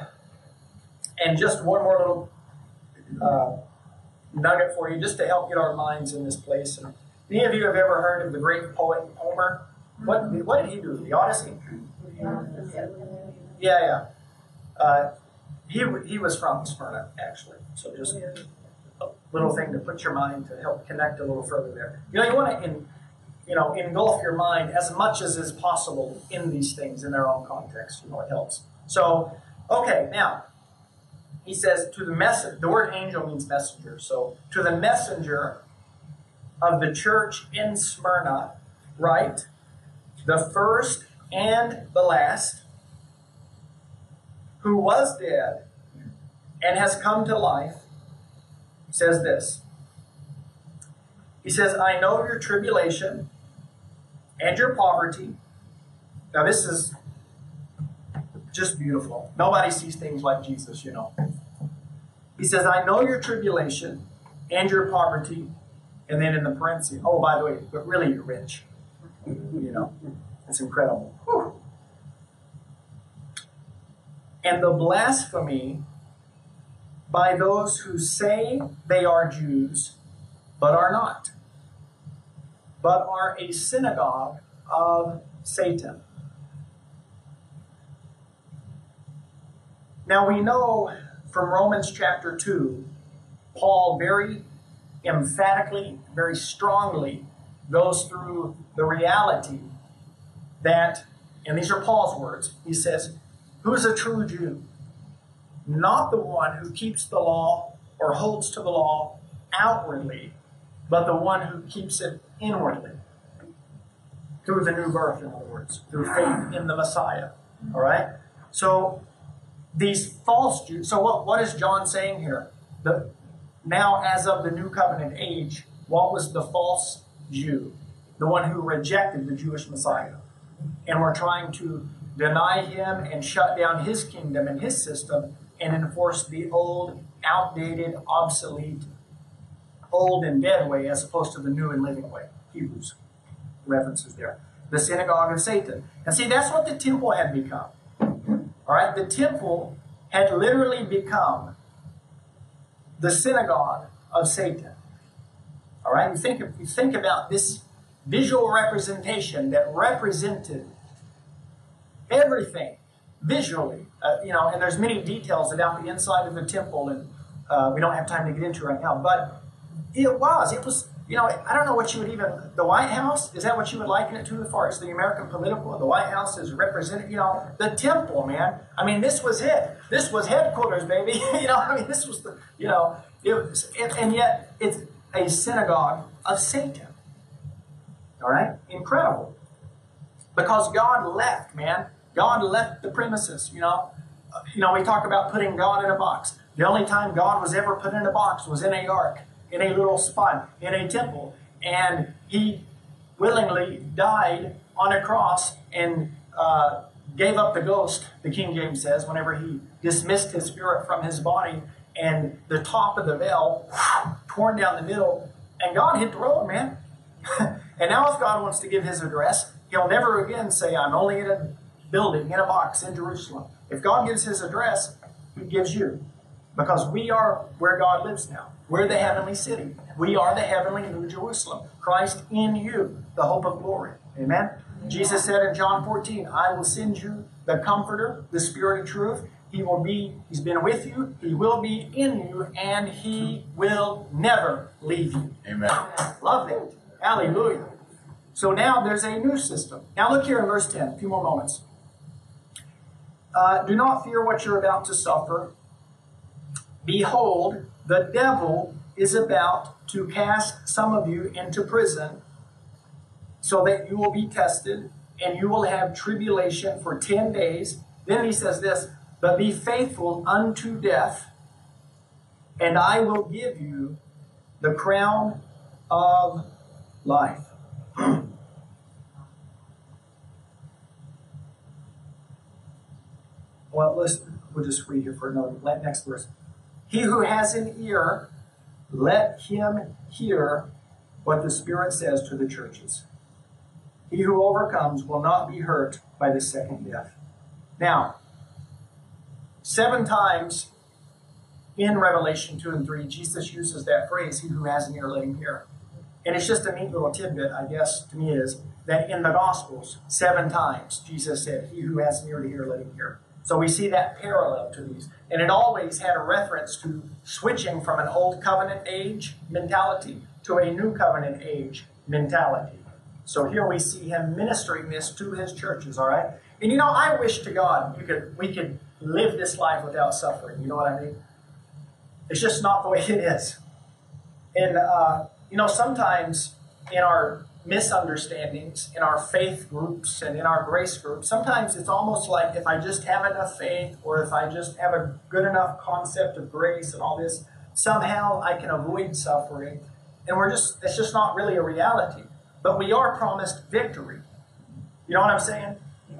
and just one more little uh, nugget for you, just to help get our minds in this place. And any of you have ever heard of the great poet Homer? What what did he do? The Odyssey. Yeah, yeah. Uh, he he was from Smyrna, actually. So just a little thing to put your mind to help connect a little further there. You know, you want to in, you know engulf your mind as much as is possible in these things in their own context. You know, it helps. So, okay, now he says to the messenger. The word angel means messenger. So to the messenger of the church in Smyrna, write the first and the last, who was dead and has come to life, says this. He says, I know your tribulation and your poverty. Now, this is just beautiful. Nobody sees things like Jesus, you know. He says, I know your tribulation and your poverty. And then in the parentheses, oh, by the way, but really you're rich. You know, it's incredible. Whew. And the blasphemy by those who say they are Jews, but are not, but are a synagogue of Satan. Now we know from Romans chapter 2, Paul very emphatically, very strongly goes through the reality that, and these are Paul's words, he says, Who's a true Jew? Not the one who keeps the law or holds to the law outwardly, but the one who keeps it inwardly. Through the new birth, in other words, through faith in the Messiah. All right? So, these false Jews, so what, what is John saying here? The, now, as of the new covenant age, what was the false Jew? The one who rejected the Jewish Messiah. And we're trying to deny him and shut down his kingdom and his system and enforce the old, outdated, obsolete, old and dead way as opposed to the new and living way. Hebrews references there. The synagogue of Satan. And see, that's what the temple had become. All right, the temple had literally become the synagogue of Satan. All right, you think if you think about this visual representation that represented everything visually. Uh, you know, and there's many details about the inside of the temple, and uh, we don't have time to get into right now. But it was, it was, you know, I don't know what you would even, the White House, is that what you would liken it to as far as the American political? The White House is represented, you know, the temple, man. I mean, this was it. This was headquarters, baby. [laughs] you know, I mean, this was the, you know, it was, and yet it's a synagogue of Satan. All right? Incredible. Because God left, man. God left the premises, you know. You know, we talk about putting God in a box. The only time God was ever put in a box was in a ark, in a little spot, in a temple. And he willingly died on a cross and uh, gave up the ghost, the King James says, whenever he dismissed his spirit from his body, and the top of the veil torn down the middle, and God hit the road, man. [laughs] and now, if God wants to give his address, He'll never again say, I'm only in a building, in a box in Jerusalem. If God gives his address, he gives you. Because we are where God lives now. We're the heavenly city. We are the heavenly New Jerusalem. Christ in you, the hope of glory. Amen? Jesus said in John 14, I will send you the Comforter, the Spirit of truth. He will be, He's been with you, He will be in you, and He will never leave you. Amen. Love that. Hallelujah. So now there's a new system. Now look here in verse 10, a few more moments. Uh, do not fear what you're about to suffer. Behold, the devil is about to cast some of you into prison so that you will be tested and you will have tribulation for 10 days. Then he says this, but be faithful unto death, and I will give you the crown of life. [clears throat] well, let's we'll just read here for another next verse. He who has an ear, let him hear what the Spirit says to the churches. He who overcomes will not be hurt by the second death. Now, seven times in Revelation 2 and 3, Jesus uses that phrase, he who has an ear, let him hear. And it's just a neat little tidbit, I guess, to me is that in the Gospels, seven times Jesus said, He who has an ear to hear, let him hear. So we see that parallel to these. And it always had a reference to switching from an old covenant age mentality to a new covenant age mentality. So here we see him ministering this to his churches, all right? And you know, I wish to God you could we could live this life without suffering. You know what I mean? It's just not the way it is. And uh, you know, sometimes in our misunderstandings, in our faith groups and in our grace groups, sometimes it's almost like if I just have enough faith or if I just have a good enough concept of grace and all this, somehow I can avoid suffering. And we're just, it's just not really a reality. But we are promised victory. You know what I'm saying?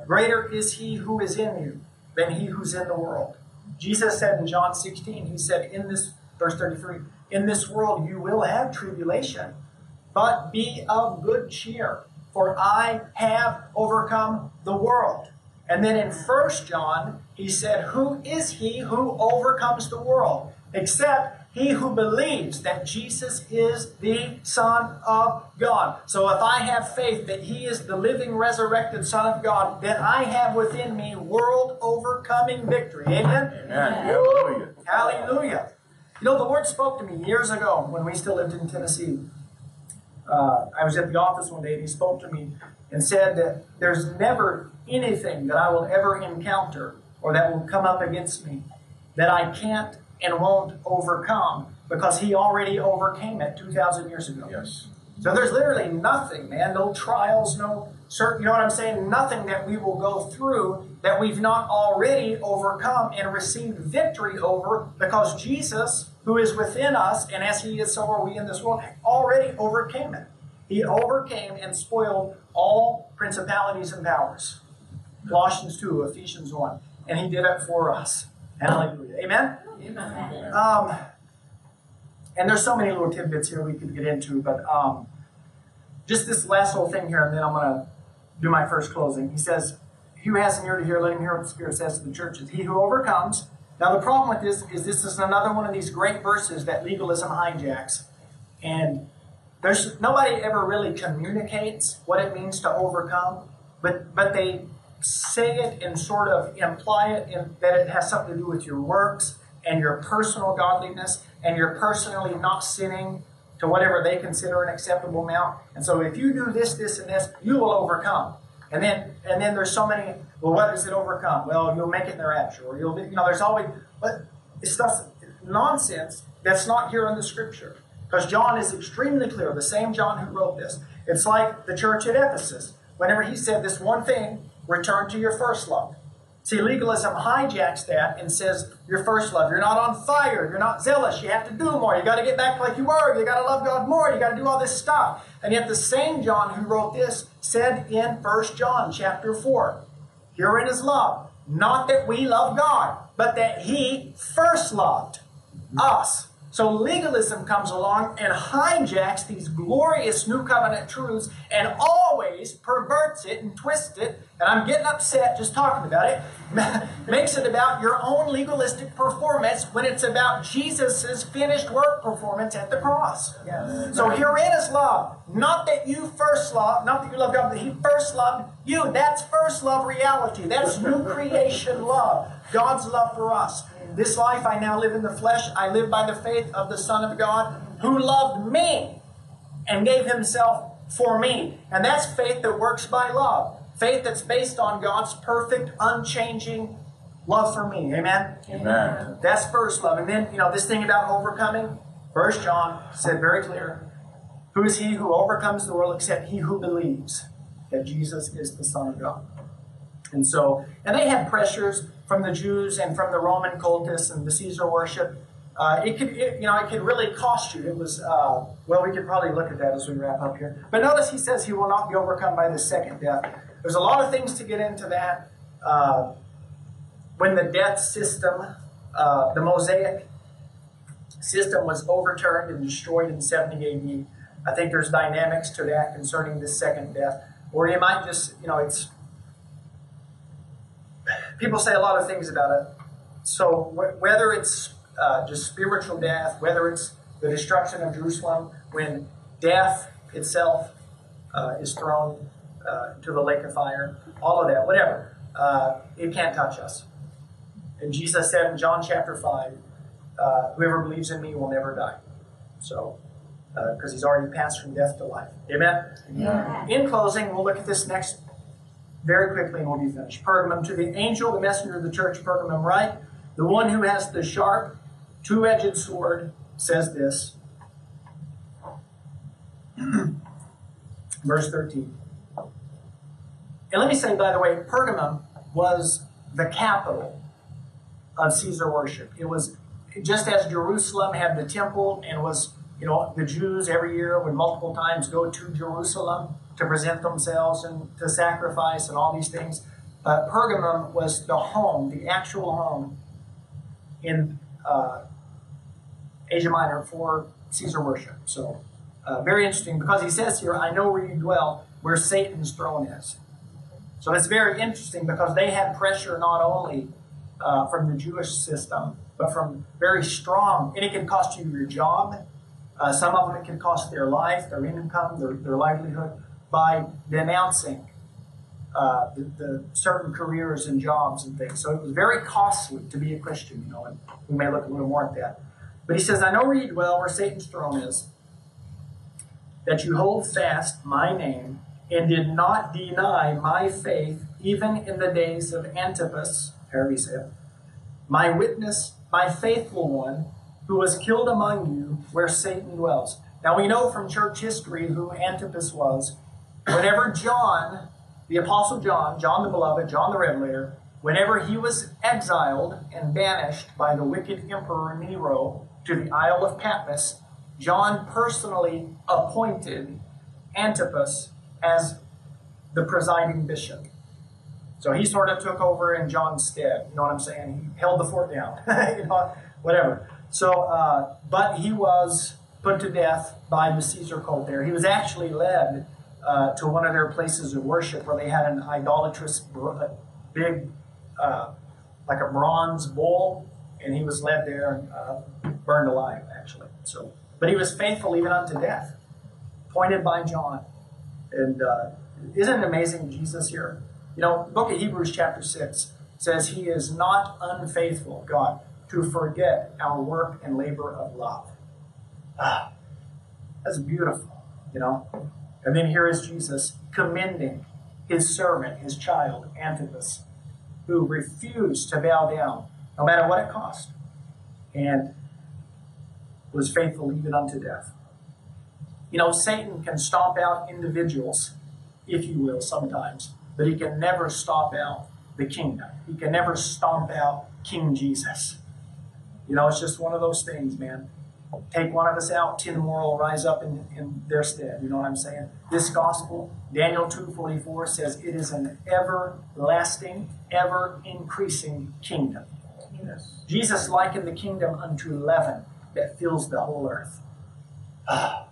Greater is he who is in you than he who's in the world. Jesus said in John 16, he said, in this, verse 33, in this world you will have tribulation, but be of good cheer, for I have overcome the world. And then in First John, he said, Who is he who overcomes the world? Except he who believes that Jesus is the Son of God. So if I have faith that he is the living, resurrected Son of God, then I have within me world overcoming victory. Amen? Amen. Hallelujah. Hallelujah. You know, the Lord spoke to me years ago when we still lived in Tennessee. Uh, I was at the office one day and he spoke to me and said that there's never anything that I will ever encounter or that will come up against me that I can't and won't overcome because he already overcame it 2,000 years ago. Yes. So there's literally nothing, man, no trials, no certain, you know what I'm saying? Nothing that we will go through that we've not already overcome and received victory over because Jesus, who is within us, and as he is, so are we in this world, already overcame it. He overcame and spoiled all principalities and powers. Colossians 2, Ephesians 1. And he did it for us. Hallelujah. Amen? Amen. Um, and there's so many little tidbits here we could get into, but um, just this last little thing here, and then I'm going to do my first closing. He says, He who has an ear to hear, let him hear what the Spirit says to the churches. He who overcomes. Now, the problem with this is this is another one of these great verses that legalism hijacks. And there's nobody ever really communicates what it means to overcome, but but they say it and sort of imply it in, that it has something to do with your works and your personal godliness and you're personally not sinning to whatever they consider an acceptable amount. And so if you do this, this, and this, you will overcome. And then and then there's so many, well, what does it overcome? Well, you'll make it in the rapture, or you'll you know, there's always but it's stuff nonsense that's not here in the scripture. Because John is extremely clear, the same John who wrote this. It's like the church at Ephesus. Whenever he said this one thing, return to your first love. See, legalism hijacks that and says, your first love, you're not on fire, you're not zealous, you have to do more, you got to get back like you were, you got to love God more, you got to do all this stuff. And yet the same John who wrote this said in 1 John chapter 4, herein is love, not that we love God, but that he first loved us. So legalism comes along and hijacks these glorious new covenant truths and always perverts it and twists it. And I'm getting upset just talking about it. [laughs] Makes it about your own legalistic performance when it's about Jesus' finished work performance at the cross. So herein is love. Not that you first loved, not that you loved God, but He first loved you. That's first love reality. That's new creation love. God's love for us. This life I now live in the flesh, I live by the faith of the Son of God who loved me and gave himself for me. And that's faith that works by love. Faith that's based on God's perfect, unchanging love for me. Amen? Amen. That's first love. And then, you know, this thing about overcoming, First John said very clear Who is he who overcomes the world except he who believes that Jesus is the Son of God? And so, and they had pressures from the Jews and from the Roman cultists and the Caesar worship. Uh, it could, it, you know, it could really cost you. It was, uh, well, we could probably look at that as we wrap up here. But notice he says he will not be overcome by the second death. There's a lot of things to get into that. Uh, when the death system, uh, the Mosaic system was overturned and destroyed in 70 AD, I think there's dynamics to that concerning the second death. Or you might just, you know, it's people say a lot of things about it. So wh- whether it's uh, just spiritual death, whether it's the destruction of Jerusalem, when death itself uh, is thrown uh, to the lake of fire, all of that, whatever, uh, it can't touch us. And Jesus said in John chapter 5, uh, whoever believes in me will never die. So, because he's already passed from death to life. Amen? Amen. In closing, we'll look at this next very quickly and we'll be finished. Pergamum, to the angel, the messenger of the church, Pergamum, write, the one who has the sharp, two edged sword says this. [clears throat] Verse 13. And let me say, by the way, Pergamum was the capital of Caesar worship. It was just as Jerusalem had the temple and was, you know, the Jews every year would multiple times go to Jerusalem to present themselves and to sacrifice and all these things. But Pergamum was the home, the actual home in uh, Asia Minor for Caesar worship. So, uh, very interesting because he says here, I know where you dwell, where Satan's throne is. So, it's very interesting because they had pressure not only uh, from the Jewish system, but from very strong, and it can cost you your job. Uh, some of them it can cost their life, their income, their, their livelihood by denouncing uh, the, the, certain careers and jobs and things. So it was very costly to be a Christian, you know, and we may look a little more at that. But he says, I know where you dwell, where Satan's throne is, that you hold fast my name and did not deny my faith even in the days of Antipas, say my witness, my faithful one, who was killed among you where Satan dwells. Now we know from church history who Antipas was. Whenever John, the Apostle John, John the Beloved, John the Revelator, whenever he was exiled and banished by the wicked Emperor Nero to the Isle of Patmos, John personally appointed Antipas as the presiding bishop. So he sort of took over in John's stead. You know what I'm saying? He held the fort down. [laughs] you know, whatever. So, uh, but he was put to death by the Caesar cult there. He was actually led uh, to one of their places of worship where they had an idolatrous big, uh, like a bronze bull, and he was led there and uh, burned alive, actually. So, but he was faithful even unto death, pointed by John. And uh, isn't it amazing Jesus here? You know, book of Hebrews chapter 6 says he is not unfaithful, God, to forget our work and labor of love. Ah, that's beautiful, you know. And then here is Jesus commending his servant, his child, Antipas, who refused to bow down, no matter what it cost, and was faithful even unto death. You know, Satan can stomp out individuals, if you will, sometimes, but he can never stomp out the kingdom. He can never stomp out King Jesus. You know, it's just one of those things, man. Take one of us out, ten more will rise up in, in their stead. You know what I'm saying? This gospel, Daniel 2.44 says it is an everlasting, ever increasing kingdom. Yes. Jesus likened the kingdom unto leaven. that fills the whole earth. Ah,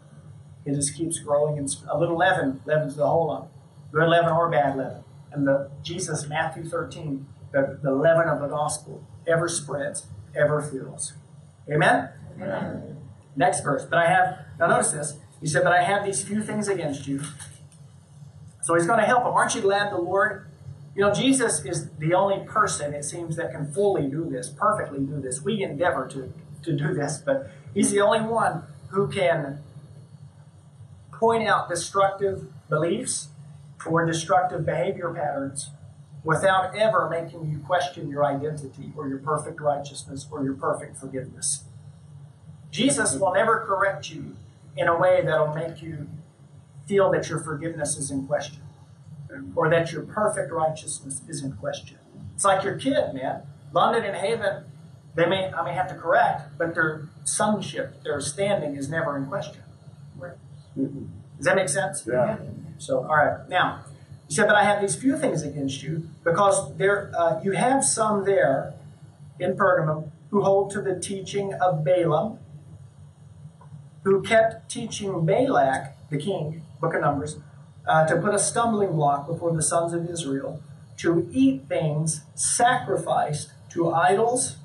it just keeps growing, and a little leaven leavens the whole lump, good leaven or bad leaven. And the Jesus, Matthew 13, the, the leaven of the gospel ever spreads, ever fills. Amen? Next verse. But I have, now notice this. He said, But I have these few things against you. So he's going to help him. Aren't you glad the Lord you know, Jesus is the only person, it seems, that can fully do this, perfectly do this. We endeavor to, to do this, but He's the only one who can point out destructive beliefs or destructive behavior patterns without ever making you question your identity or your perfect righteousness or your perfect forgiveness. Jesus will never correct you in a way that'll make you feel that your forgiveness is in question or that your perfect righteousness is in question. It's like your kid, man. London and Haven, they may I may have to correct, but their sonship, their standing is never in question. Does that make sense? Yeah. So, all right. Now, he said, but I have these few things against you because there uh, you have some there in Pergamum who hold to the teaching of Balaam, who kept teaching Balak, the king, Book of Numbers, uh, to put a stumbling block before the sons of Israel, to eat things sacrificed to idols,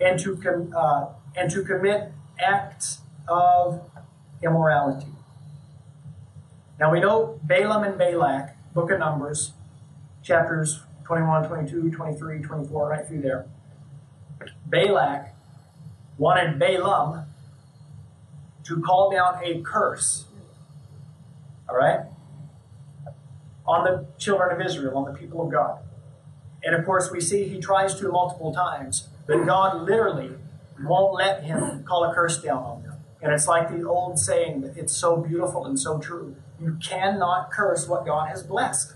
and to com- uh, and to commit acts of immorality. Now we know Balaam and Balak, Book of Numbers, chapters 21, 22, 23, 24, right through there. Balak wanted Balaam to call down a curse all right? On the children of Israel, on the people of God. And of course, we see he tries to multiple times, but God literally won't let him call a curse down on them. And it's like the old saying that it's so beautiful and so true. You cannot curse what God has blessed.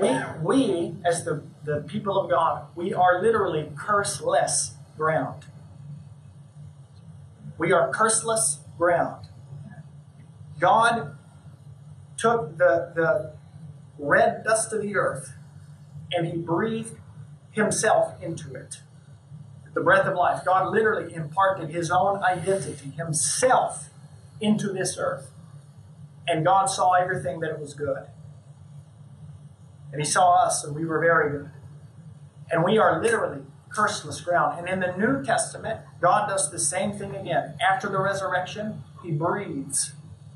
We, we as the, the people of God, we are literally curseless ground. We are curseless ground. God took the, the red dust of the earth and he breathed himself into it. The breath of life. God literally imparted his own identity, himself, into this earth. And God saw everything that it was good. And he saw us, and we were very good. And we are literally curseless ground. And in the New Testament, God does the same thing again. After the resurrection, he breathes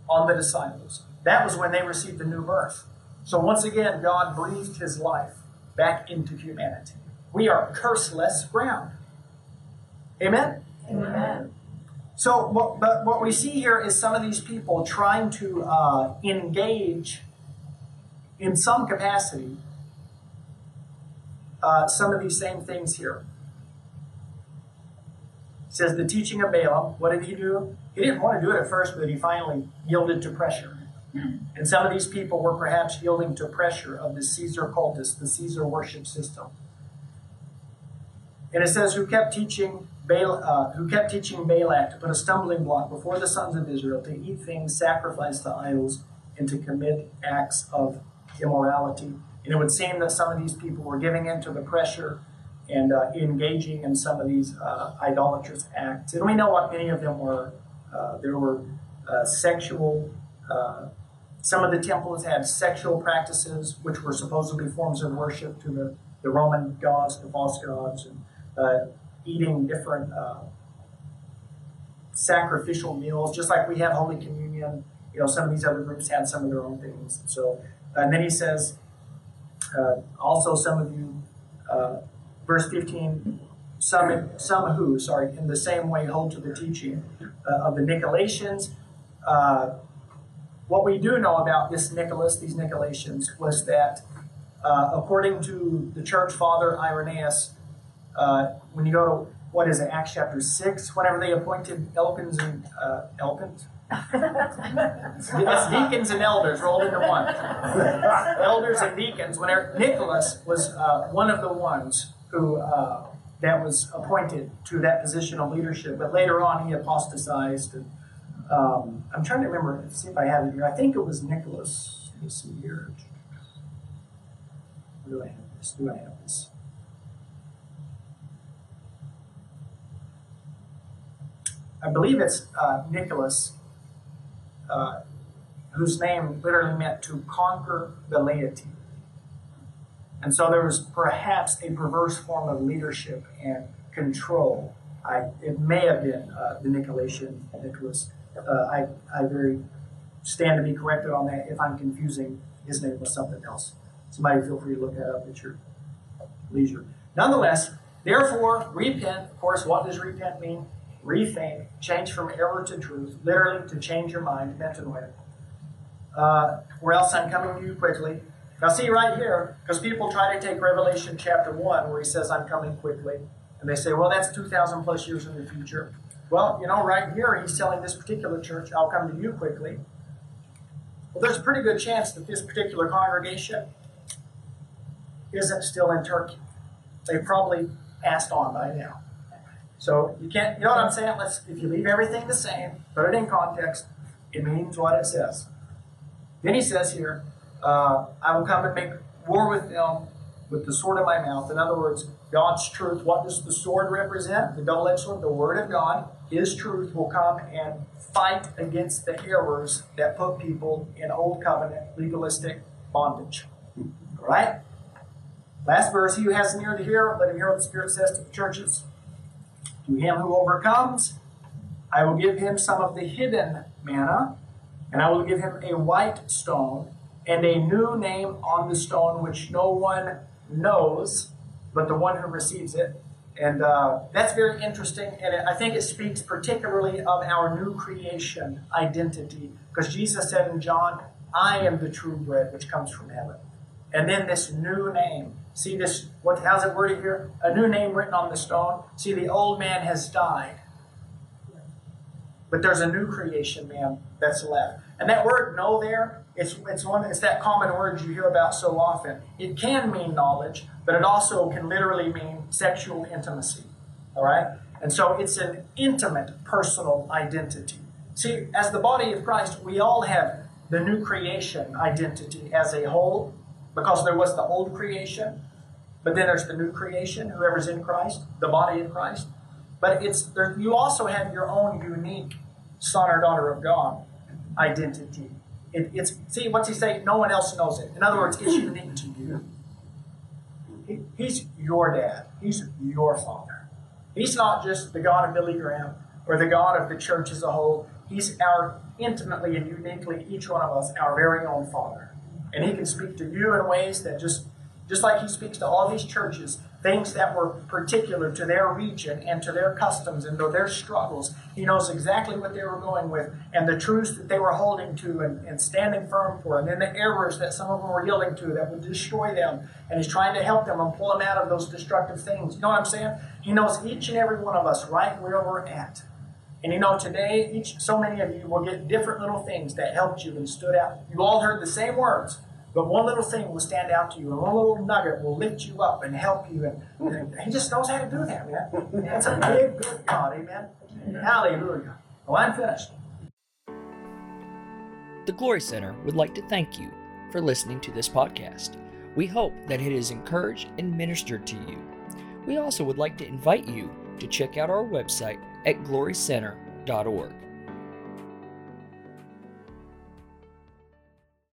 on the disciples. That was when they received the new birth. So once again, God breathed his life back into humanity. We are curseless ground. Amen? Amen. So, what, but what we see here is some of these people trying to uh, engage in some capacity uh, some of these same things here. It says the teaching of Balaam. What did he do? He didn't want to do it at first, but he finally yielded to pressure. And some of these people were perhaps yielding to pressure of the Caesar cultus, the Caesar worship system. And it says, who kept teaching Baal, uh, who kept teaching Balak to put a stumbling block before the sons of Israel to eat things sacrificed to idols and to commit acts of immorality. And it would seem that some of these people were giving in to the pressure and uh, engaging in some of these uh, idolatrous acts. And we know what many of them were. Uh, there were uh, sexual, uh, some of the temples had sexual practices, which were supposedly forms of worship to the, the Roman gods, the false gods, and uh, eating different sacrificial meals, just like we have Holy Communion. You know, some of these other groups had some of their own things. So, and then he says, also some of you verse 15, some, some who, sorry, in the same way hold to the teaching uh, of the Nicolaitans. Uh, what we do know about this Nicholas, these Nicolaitans, was that uh, according to the church father Irenaeus, uh, when you go to what is it, Acts chapter 6, whenever they appointed Elkins and uh, Elkins? It's deacons and elders rolled into one. elders and deacons. Whenever Nicholas was uh, one of the ones who uh, that was appointed to that position of leadership. But later on, he apostatized. And, um, I'm trying to remember, see if I have it here. I think it was Nicholas. Let me see here. Do I have this? Do I have this? I believe it's uh, Nicholas, uh, whose name literally meant to conquer the laity. And so there was perhaps a perverse form of leadership and control. I, it may have been uh, the Nicolaitan Nicholas. Uh, I, I very stand to be corrected on that if I'm confusing his name with something else. Somebody feel free to look that up at your leisure. Nonetheless, therefore, repent. Of course, what does repent mean? Rethink, change from error to truth, literally to change your mind, metanoia. Uh, or else I'm coming to you quickly. Now, see right here, because people try to take Revelation chapter 1, where he says, I'm coming quickly, and they say, well, that's 2,000 plus years in the future. Well, you know, right here, he's telling this particular church, I'll come to you quickly. Well, there's a pretty good chance that this particular congregation isn't still in Turkey. They probably passed on by now. So you can't, you know what I'm saying? Let's, if you leave everything the same, put it in context, it means what it says. Then he says here, uh, I will come and make war with them with the sword of my mouth. In other words, God's truth. What does the sword represent? The double edged sword, the word of God. His truth will come and fight against the errors that put people in old covenant legalistic bondage. All right? Last verse, he who has an ear to hear, let him hear what the Spirit says to the churches. To him who overcomes, I will give him some of the hidden manna, and I will give him a white stone, and a new name on the stone which no one knows but the one who receives it. And uh, that's very interesting, and I think it speaks particularly of our new creation identity, because Jesus said in John, I am the true bread which comes from heaven. And then this new name. See this, what, how's it worded here? A new name written on the stone. See, the old man has died. But there's a new creation man that's left. And that word know there, it's, it's one it's that common word you hear about so often. It can mean knowledge, but it also can literally mean sexual intimacy. All right? And so it's an intimate personal identity. See, as the body of Christ, we all have the new creation identity as a whole, because there was the old creation, but then there's the new creation, whoever's in Christ, the body of Christ. But it's there, you also have your own unique son or daughter of God identity. It, it's see what's he say? No one else knows it. In other words, it's unique to you. He, he's your dad. He's your father. He's not just the God of Billy Graham or the God of the church as a whole. He's our intimately and uniquely, each one of us, our very own father. And he can speak to you in ways that just, just like he speaks to all these churches, things that were particular to their region and to their customs and to their struggles. He knows exactly what they were going with and the truths that they were holding to and, and standing firm for, and then the errors that some of them were yielding to that would destroy them. And he's trying to help them and pull them out of those destructive things. You know what I'm saying? He knows each and every one of us right where we're at. And you know, today, each so many of you will get different little things that helped you and stood out. You all heard the same words, but one little thing will stand out to you, and one little nugget will lift you up and help you. And, and he just knows how to do that, man. It's a big, good God, amen. Hallelujah. Well, I'm finished. The Glory Center would like to thank you for listening to this podcast. We hope that it has encouraged and ministered to you. We also would like to invite you to check out our website at glorycenter.org.